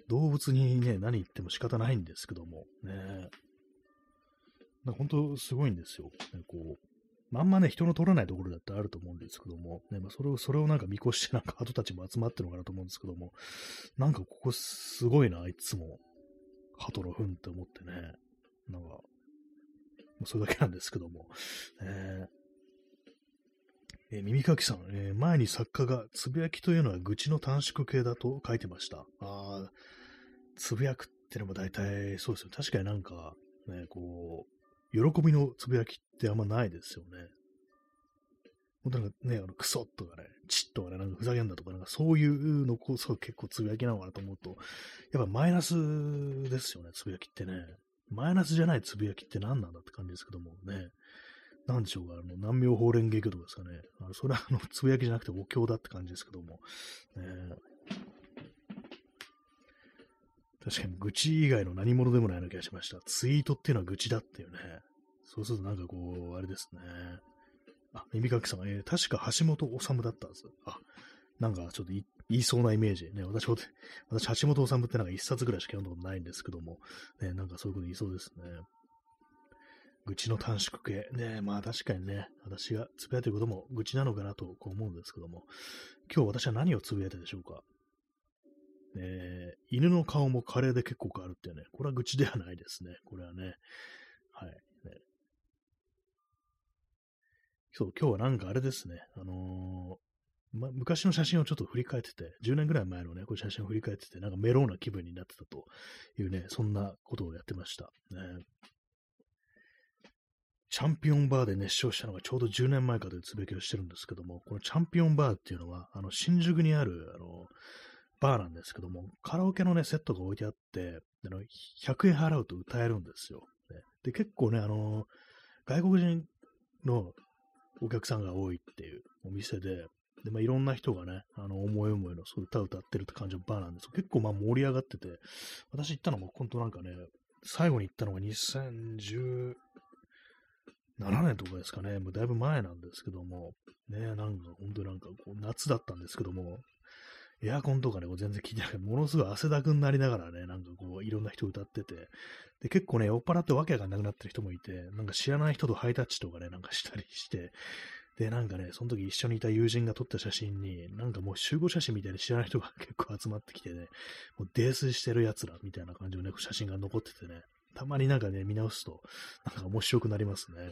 動物にね、何言っても仕方ないんですけども、ね。な本当すごいんですよ。ね、こう、まんまね、人の取らないところだってあると思うんですけども、ね、まあ、それを、それをなんか見越して、なんか鳩たちも集まってるのかなと思うんですけども、なんかここすごいな、いつも。鳩の糞って思ってね、なんか、それだけなんですけども、ええ、耳かきさん、えー、前に作家が、つぶやきというのは愚痴の短縮系だと書いてました。ああ、つぶやくってのも大体そうですよ。確かになんか、ね、こう、喜びのつぶやきってあんまないですよね。本当なんかね、あの、クソとかね、チッとかね、なんかふざけんだとか、なんかそういうのこそ結構つぶやきなのかなと思うと、やっぱマイナスですよね、つぶやきってね。マイナスじゃないつぶやきって何なんだって感じですけどもね。なんでしょうか、あの、南明法蓮華経とかですかね。あのそれはあの、つぶやきじゃなくてお経だって感じですけども。ね、確かに愚痴以外の何者でもないような気がしました。ツイートっていうのは愚痴だっていうね。そうするとなんかこう、あれですね。あ、耳かきさん、えー、確か橋本治だったんです。あ、なんかちょっと言いそうなイメージ。ね、私、私、橋本治ってなんか一冊ぐらいしか読んだことないんですけども、ね、なんかそういうこと言いそうですね。愚痴の短縮系。ね、まあ確かにね、私がつぶやいてることも愚痴なのかなとこう思うんですけども、今日私は何をつぶやいたでしょうか。えー、犬の顔もカレーで結構変わるってね、これは愚痴ではないですね。これはね。はい。ね、そう、今日はなんかあれですね。あのー、ま、昔の写真をちょっと振り返ってて、10年ぐらい前のね、こう写真を振り返ってて、なんかメローな気分になってたというね、そんなことをやってました。ね、チャンピオンバーで熱唱したのがちょうど10年前かというつぶやきをしてるんですけども、このチャンピオンバーっていうのは、あの、新宿にある、あの、バーなんですけども、カラオケのね、セットが置いてあって、あの100円払うと歌えるんですよ。で、結構ね、あの、外国人のお客さんが多いっていうお店で、で、まあ、いろんな人がね、あの、思い思いのそう歌を歌ってるって感じのバーなんです結構まあ盛り上がってて、私行ったのも本当なんかね、最後に行ったのが2017年とかですかね、もうだいぶ前なんですけども、ね、なんか本当になんかこう夏だったんですけども、エアコンとかね、全然聞いてない。ものすごい汗だくになりながらね、なんかこう、いろんな人歌ってて、で、結構ね、酔っ払ってわけがなくなってる人もいて、なんか知らない人とハイタッチとかね、なんかしたりして、で、なんかね、その時一緒にいた友人が撮った写真に、なんかもう集合写真みたいに知らない人が結構集まってきてね、もう泥酔してる奴らみたいな感じのね、写真が残っててね、たまになんかね、見直すと、なんか面白くなりますね、ね。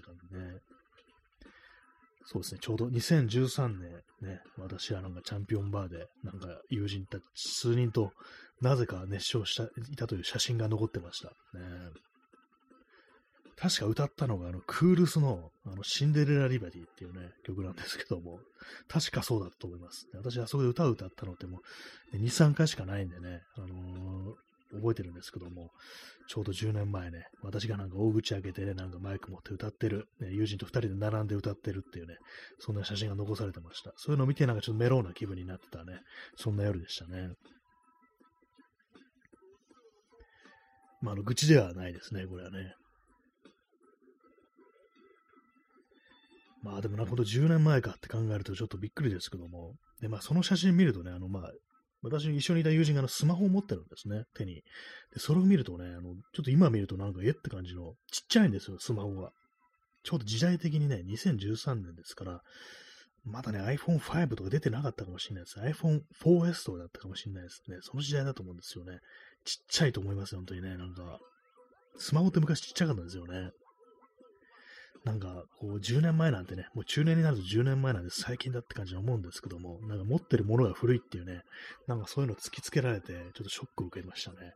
そうですね、ちょうど2013年ね、私はなんかチャンピオンバーで、なんか友人たち数人となぜか熱唱したいたという写真が残ってました。ね、確か歌ったのが、あの、クールスの、あの、シンデレラ・リバティっていうね、曲なんですけども、確かそうだと思います。私、あそこで歌を歌ったのってもう、2、3回しかないんでね、あのー、覚えてるんですけども、ちょうど10年前ね、私がなんか大口開けてね、なんかマイク持って歌ってる、ね、友人と2人で並んで歌ってるっていうね、そんな写真が残されてました。そういうのを見てなんかちょっとメローな気分になってたね、そんな夜でしたね。まあ、あの、愚痴ではないですね、これはね。まあでもな、ほんと10年前かって考えるとちょっとびっくりですけども、で、まあその写真見るとね、あの、まあ、私一緒にいた友人があのスマホを持ってるんですね、手に。で、それを見るとね、あの、ちょっと今見るとなんかえって感じの、ちっちゃいんですよ、スマホが。ちょうど時代的にね、2013年ですから、まだね、iPhone5 とか出てなかったかもしれないです。iPhone4S とかだったかもしれないですね。その時代だと思うんですよね。ちっちゃいと思いますよ、本当にね。なんか、スマホって昔ちっちゃかったんですよね。なんか、こう、10年前なんてね、もう中年になると10年前なんで最近だって感じに思うんですけども、なんか持ってるものが古いっていうね、なんかそういうの突きつけられて、ちょっとショックを受けましたね。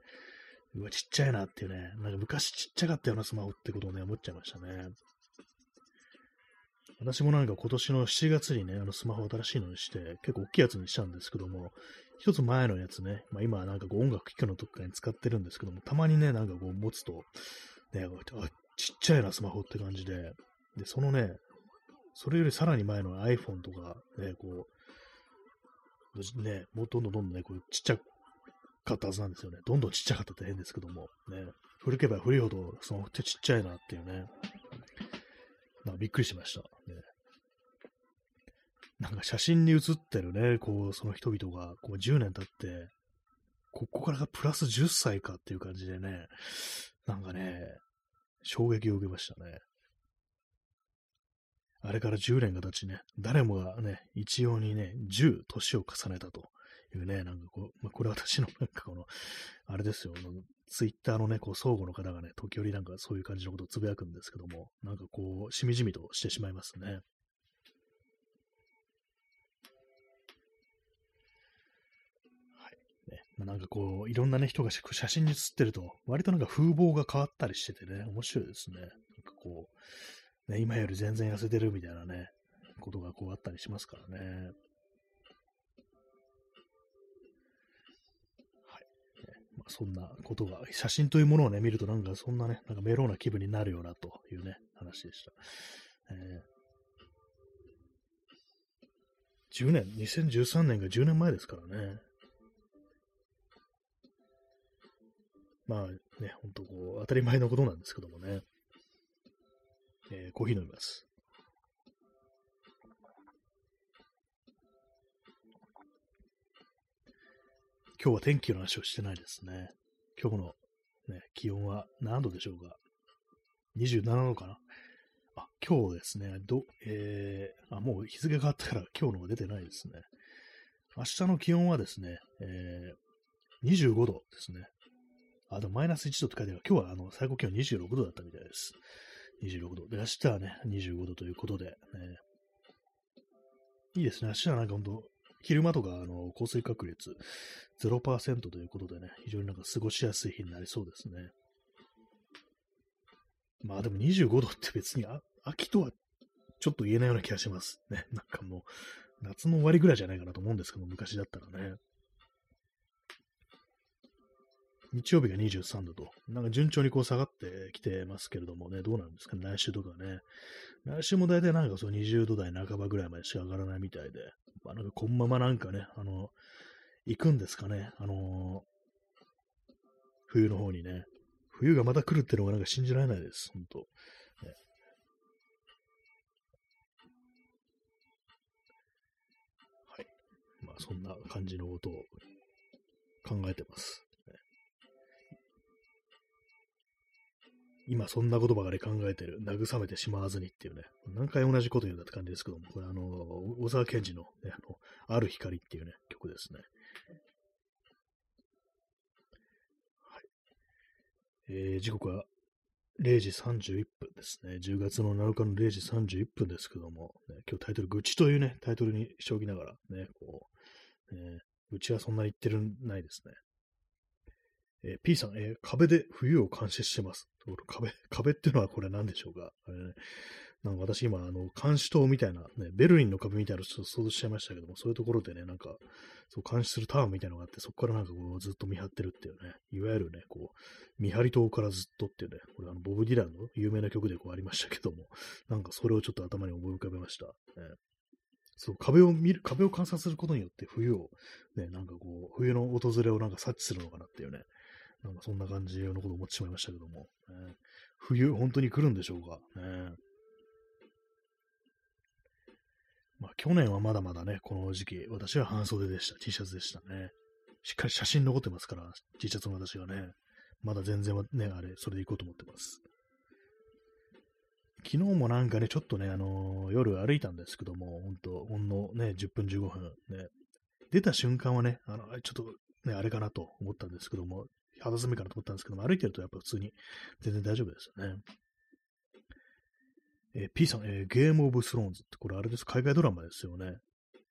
うわ、ちっちゃいなっていうね、なんか昔ちっちゃかったようなスマホってことをね、思っちゃいましたね。私もなんか今年の7月にね、あのスマホ新しいのにして、結構大きいやつにしたんですけども、一つ前のやつね、まあ今はなんかこう音楽聴くのとかに使ってるんですけども、たまにね、なんかこう持つと、ね、あ、ちっちゃいな、スマホって感じで。で、そのね、それよりさらに前の iPhone とか、ね、こう、ね、もうどんどんどんどんね、こうちっちゃかったはずなんですよね。どんどんちっちゃかったって変ですけども、ね、古けば古いほど、その手ちっちゃいなっていうね、なんかびっくりしました。ね、なんか写真に写ってるね、こう、その人々が、こう10年経って、ここからがプラス10歳かっていう感じでね、なんかね、衝撃を受けましたね。あれから10年が経ちね、誰もがね、一様にね、10年を重ねたというね、なんかこう、まあ、これ私のなんかこの、あれですよ、ツイッターのね、こう、相互の方がね、時折なんかそういう感じのことをつぶやくんですけども、なんかこう、しみじみとしてしまいますね。まあ、なんかこう、いろんなね、人が写真に写ってると、割となんか風貌が変わったりしててね、面白いですね。なんかこう、ね、今より全然痩せてるみたいなね、ことがこうあったりしますからね。まあ、そんなことが、写真というものをね、見るとなんかそんなね、なんかメローな気分になるよなというね、話でした。えー、10年、2013年が10年前ですからね。まあね、ほんとこう、当たり前のことなんですけどもね。えー、コーヒー飲みます。今日は天気の話をしてないですね。今日の、ね、気温は何度でしょうか ?27 度かな？あ、今日ですね、ど、えー、あ、もう日付変わったから今日のが出てないですね。明日の気温はですね、えー、25度ですね。あ、でもマイナス1度って書いてある。今日はあの最高気温26度だったみたいです。26度。で、明日はね、25度ということで、ね、いいですね。明日はなんか本当昼間とか、あの、降水確率0%ということでね、非常になんか過ごしやすい日になりそうですね。まあでも25度って別に秋とはちょっと言えないような気がしますね。なんかもう、夏の終わりぐらいじゃないかなと思うんですけど、昔だったらね。日曜日が23度と、なんか順調にこう下がってきてますけれどもね、どうなんですかね、来週とかね。来週も大体なんかそう20度台半ばぐらいまでしか上がらないみたいで、まあ、なんかこのままなんかね、あの、行くんですかね、あのー、冬の方にね。冬がまた来るっていうのがなんか信じられないです、本当。はい。まあそんな感じのことを考えてます。今そんなことばかり考えてる。慰めてしまわずにっていうね。何回同じこと言うんだって感じですけども、これあの、小沢健二のね、あの、ある光っていうね、曲ですね。はい。えー、時刻は0時31分ですね。10月の7日の0時31分ですけども、ね、今日タイトル、愚痴というね、タイトルにしておきながら、ね、こう、ね、愚痴はそんなに言ってるないですね。えー、P さん、えー、壁で冬を監視してます。壁、壁っていうのはこれ何でしょうか？あれね。なんか私今、あの、監視塔みたいな、ね、ベルリンの壁みたいなのちょっと想像しちゃいましたけども、そういうところでね、なんか、そう監視するタワーみたいなのがあって、そこからなんかこうずっと見張ってるっていうね、いわゆるね、こう、見張り塔からずっとっていうね、これあの、ボブ・ディランの有名な曲でこうありましたけども、なんかそれをちょっと頭に思い浮かべました。ね、そう、壁を見る、壁を観察することによって冬を、ね、なんかこう、冬の訪れをなんか察知するのかなっていうね、なんかそんな感じのことを思ってしまいましたけども、ね、冬、本当に来るんでしょうか。ね、まあ、去年はまだまだね、この時期、私は半袖でした。T シャツでしたね。しっかり写真残ってますから、T シャツの私がね、まだ全然ね、あれ、それで行こうと思ってます。昨日もなんかね、ちょっとね、あのー、夜歩いたんですけども、本当ほんのね、10分15分ね、出た瞬間はね、あの、ちょっとね、あれかなと思ったんですけども、肌寒いかなと思ったんですけども、歩いてるとやっぱ普通に全然大丈夫ですよね。えー、P さん、えー、ゲームオブスローンズってこれあれです、海外ドラマですよね。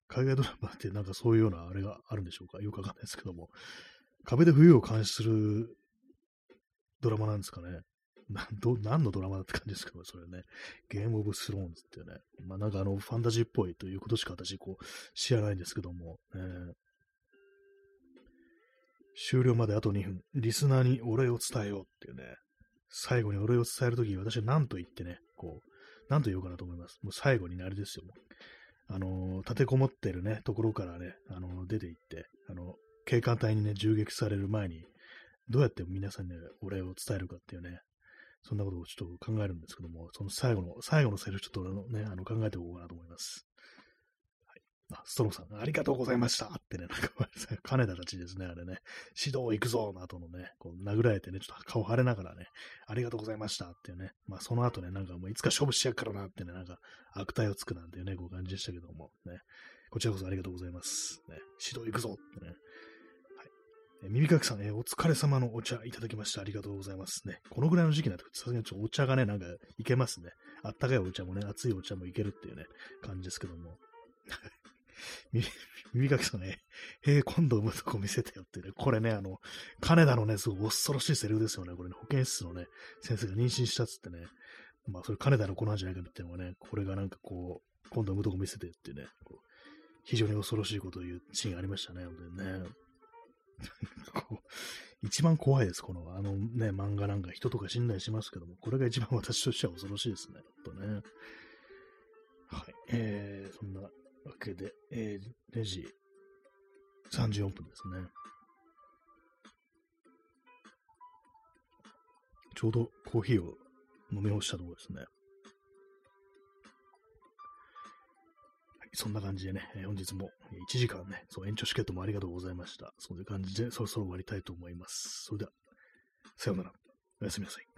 海外ドラマってなんかそういうようなあれがあるんでしょうか？よくわかんないですけども。壁で冬を監視するドラマなんですかね？など何のドラマだって感じですけど、それね。ゲームオブスローンズっていうね。まあなんかあの、ファンタジーっぽいということしか私、こう、知らないんですけども。えー、終了まであと2分。リスナーにお礼を伝えようっていうね。最後にお礼を伝えるとき、私は何と言ってね、こう、何と言おうかなと思います。もう最後になりですよ。あの立てこもってるね、ところからね、あの出て行って、あの、警官隊にね、銃撃される前に、どうやって皆さんにお礼を伝えるかっていうね、そんなことをちょっと考えるんですけども、その最後の、最後のセリフちょっとね、あの考えておこうかなと思います。ストローさん、ありがとうございましたってね、なんか、金田たちですね、あれね、指導行くぞの後のね、こう殴られてね、ちょっと顔腫れながらね、ありがとうございましたっていうね、まあその後ね、なんかもういつか勝負しやっからなってね、なんか悪態をつくなんていうね、こう感じでしたけども、ね、こちらこそありがとうございます。ね、指導行くぞってね。はい。耳かきさん、えお疲れ様のお茶いただきました。ありがとうございますね。このぐらいの時期になってさすがにちょっとお茶がね、なんかいけますね。あったかいお茶もね、熱いお茶もいけるっていうね、感じですけども。耳かきさんね、へえ、今度産むとこ見せてよってね、これね、あの、金田のね、すごい恐ろしいセリフですよね。これね、保健室のね、先生が妊娠したっつってね、まあ、それ金田の子なんじゃないかっていうのはね、これがなんかこう、今度は無とこ見せてってね、こう非常に恐ろしいことを言うシーンありましたね、本当にね。こう一番怖いです、この、あのね、漫画なんか人とか信頼しますけども、これが一番私としては恐ろしいですね、本当ね。はい。えー、そんなわけで、えー、レジ34分ですね。ちょうどコーヒーを飲み干したところですね。そんな感じでね、本日も1時間ね、そう延長チケットもありがとうございました。そういう感じでそろそろ終わりたいと思います。それでは、さようなら。おやすみなさい。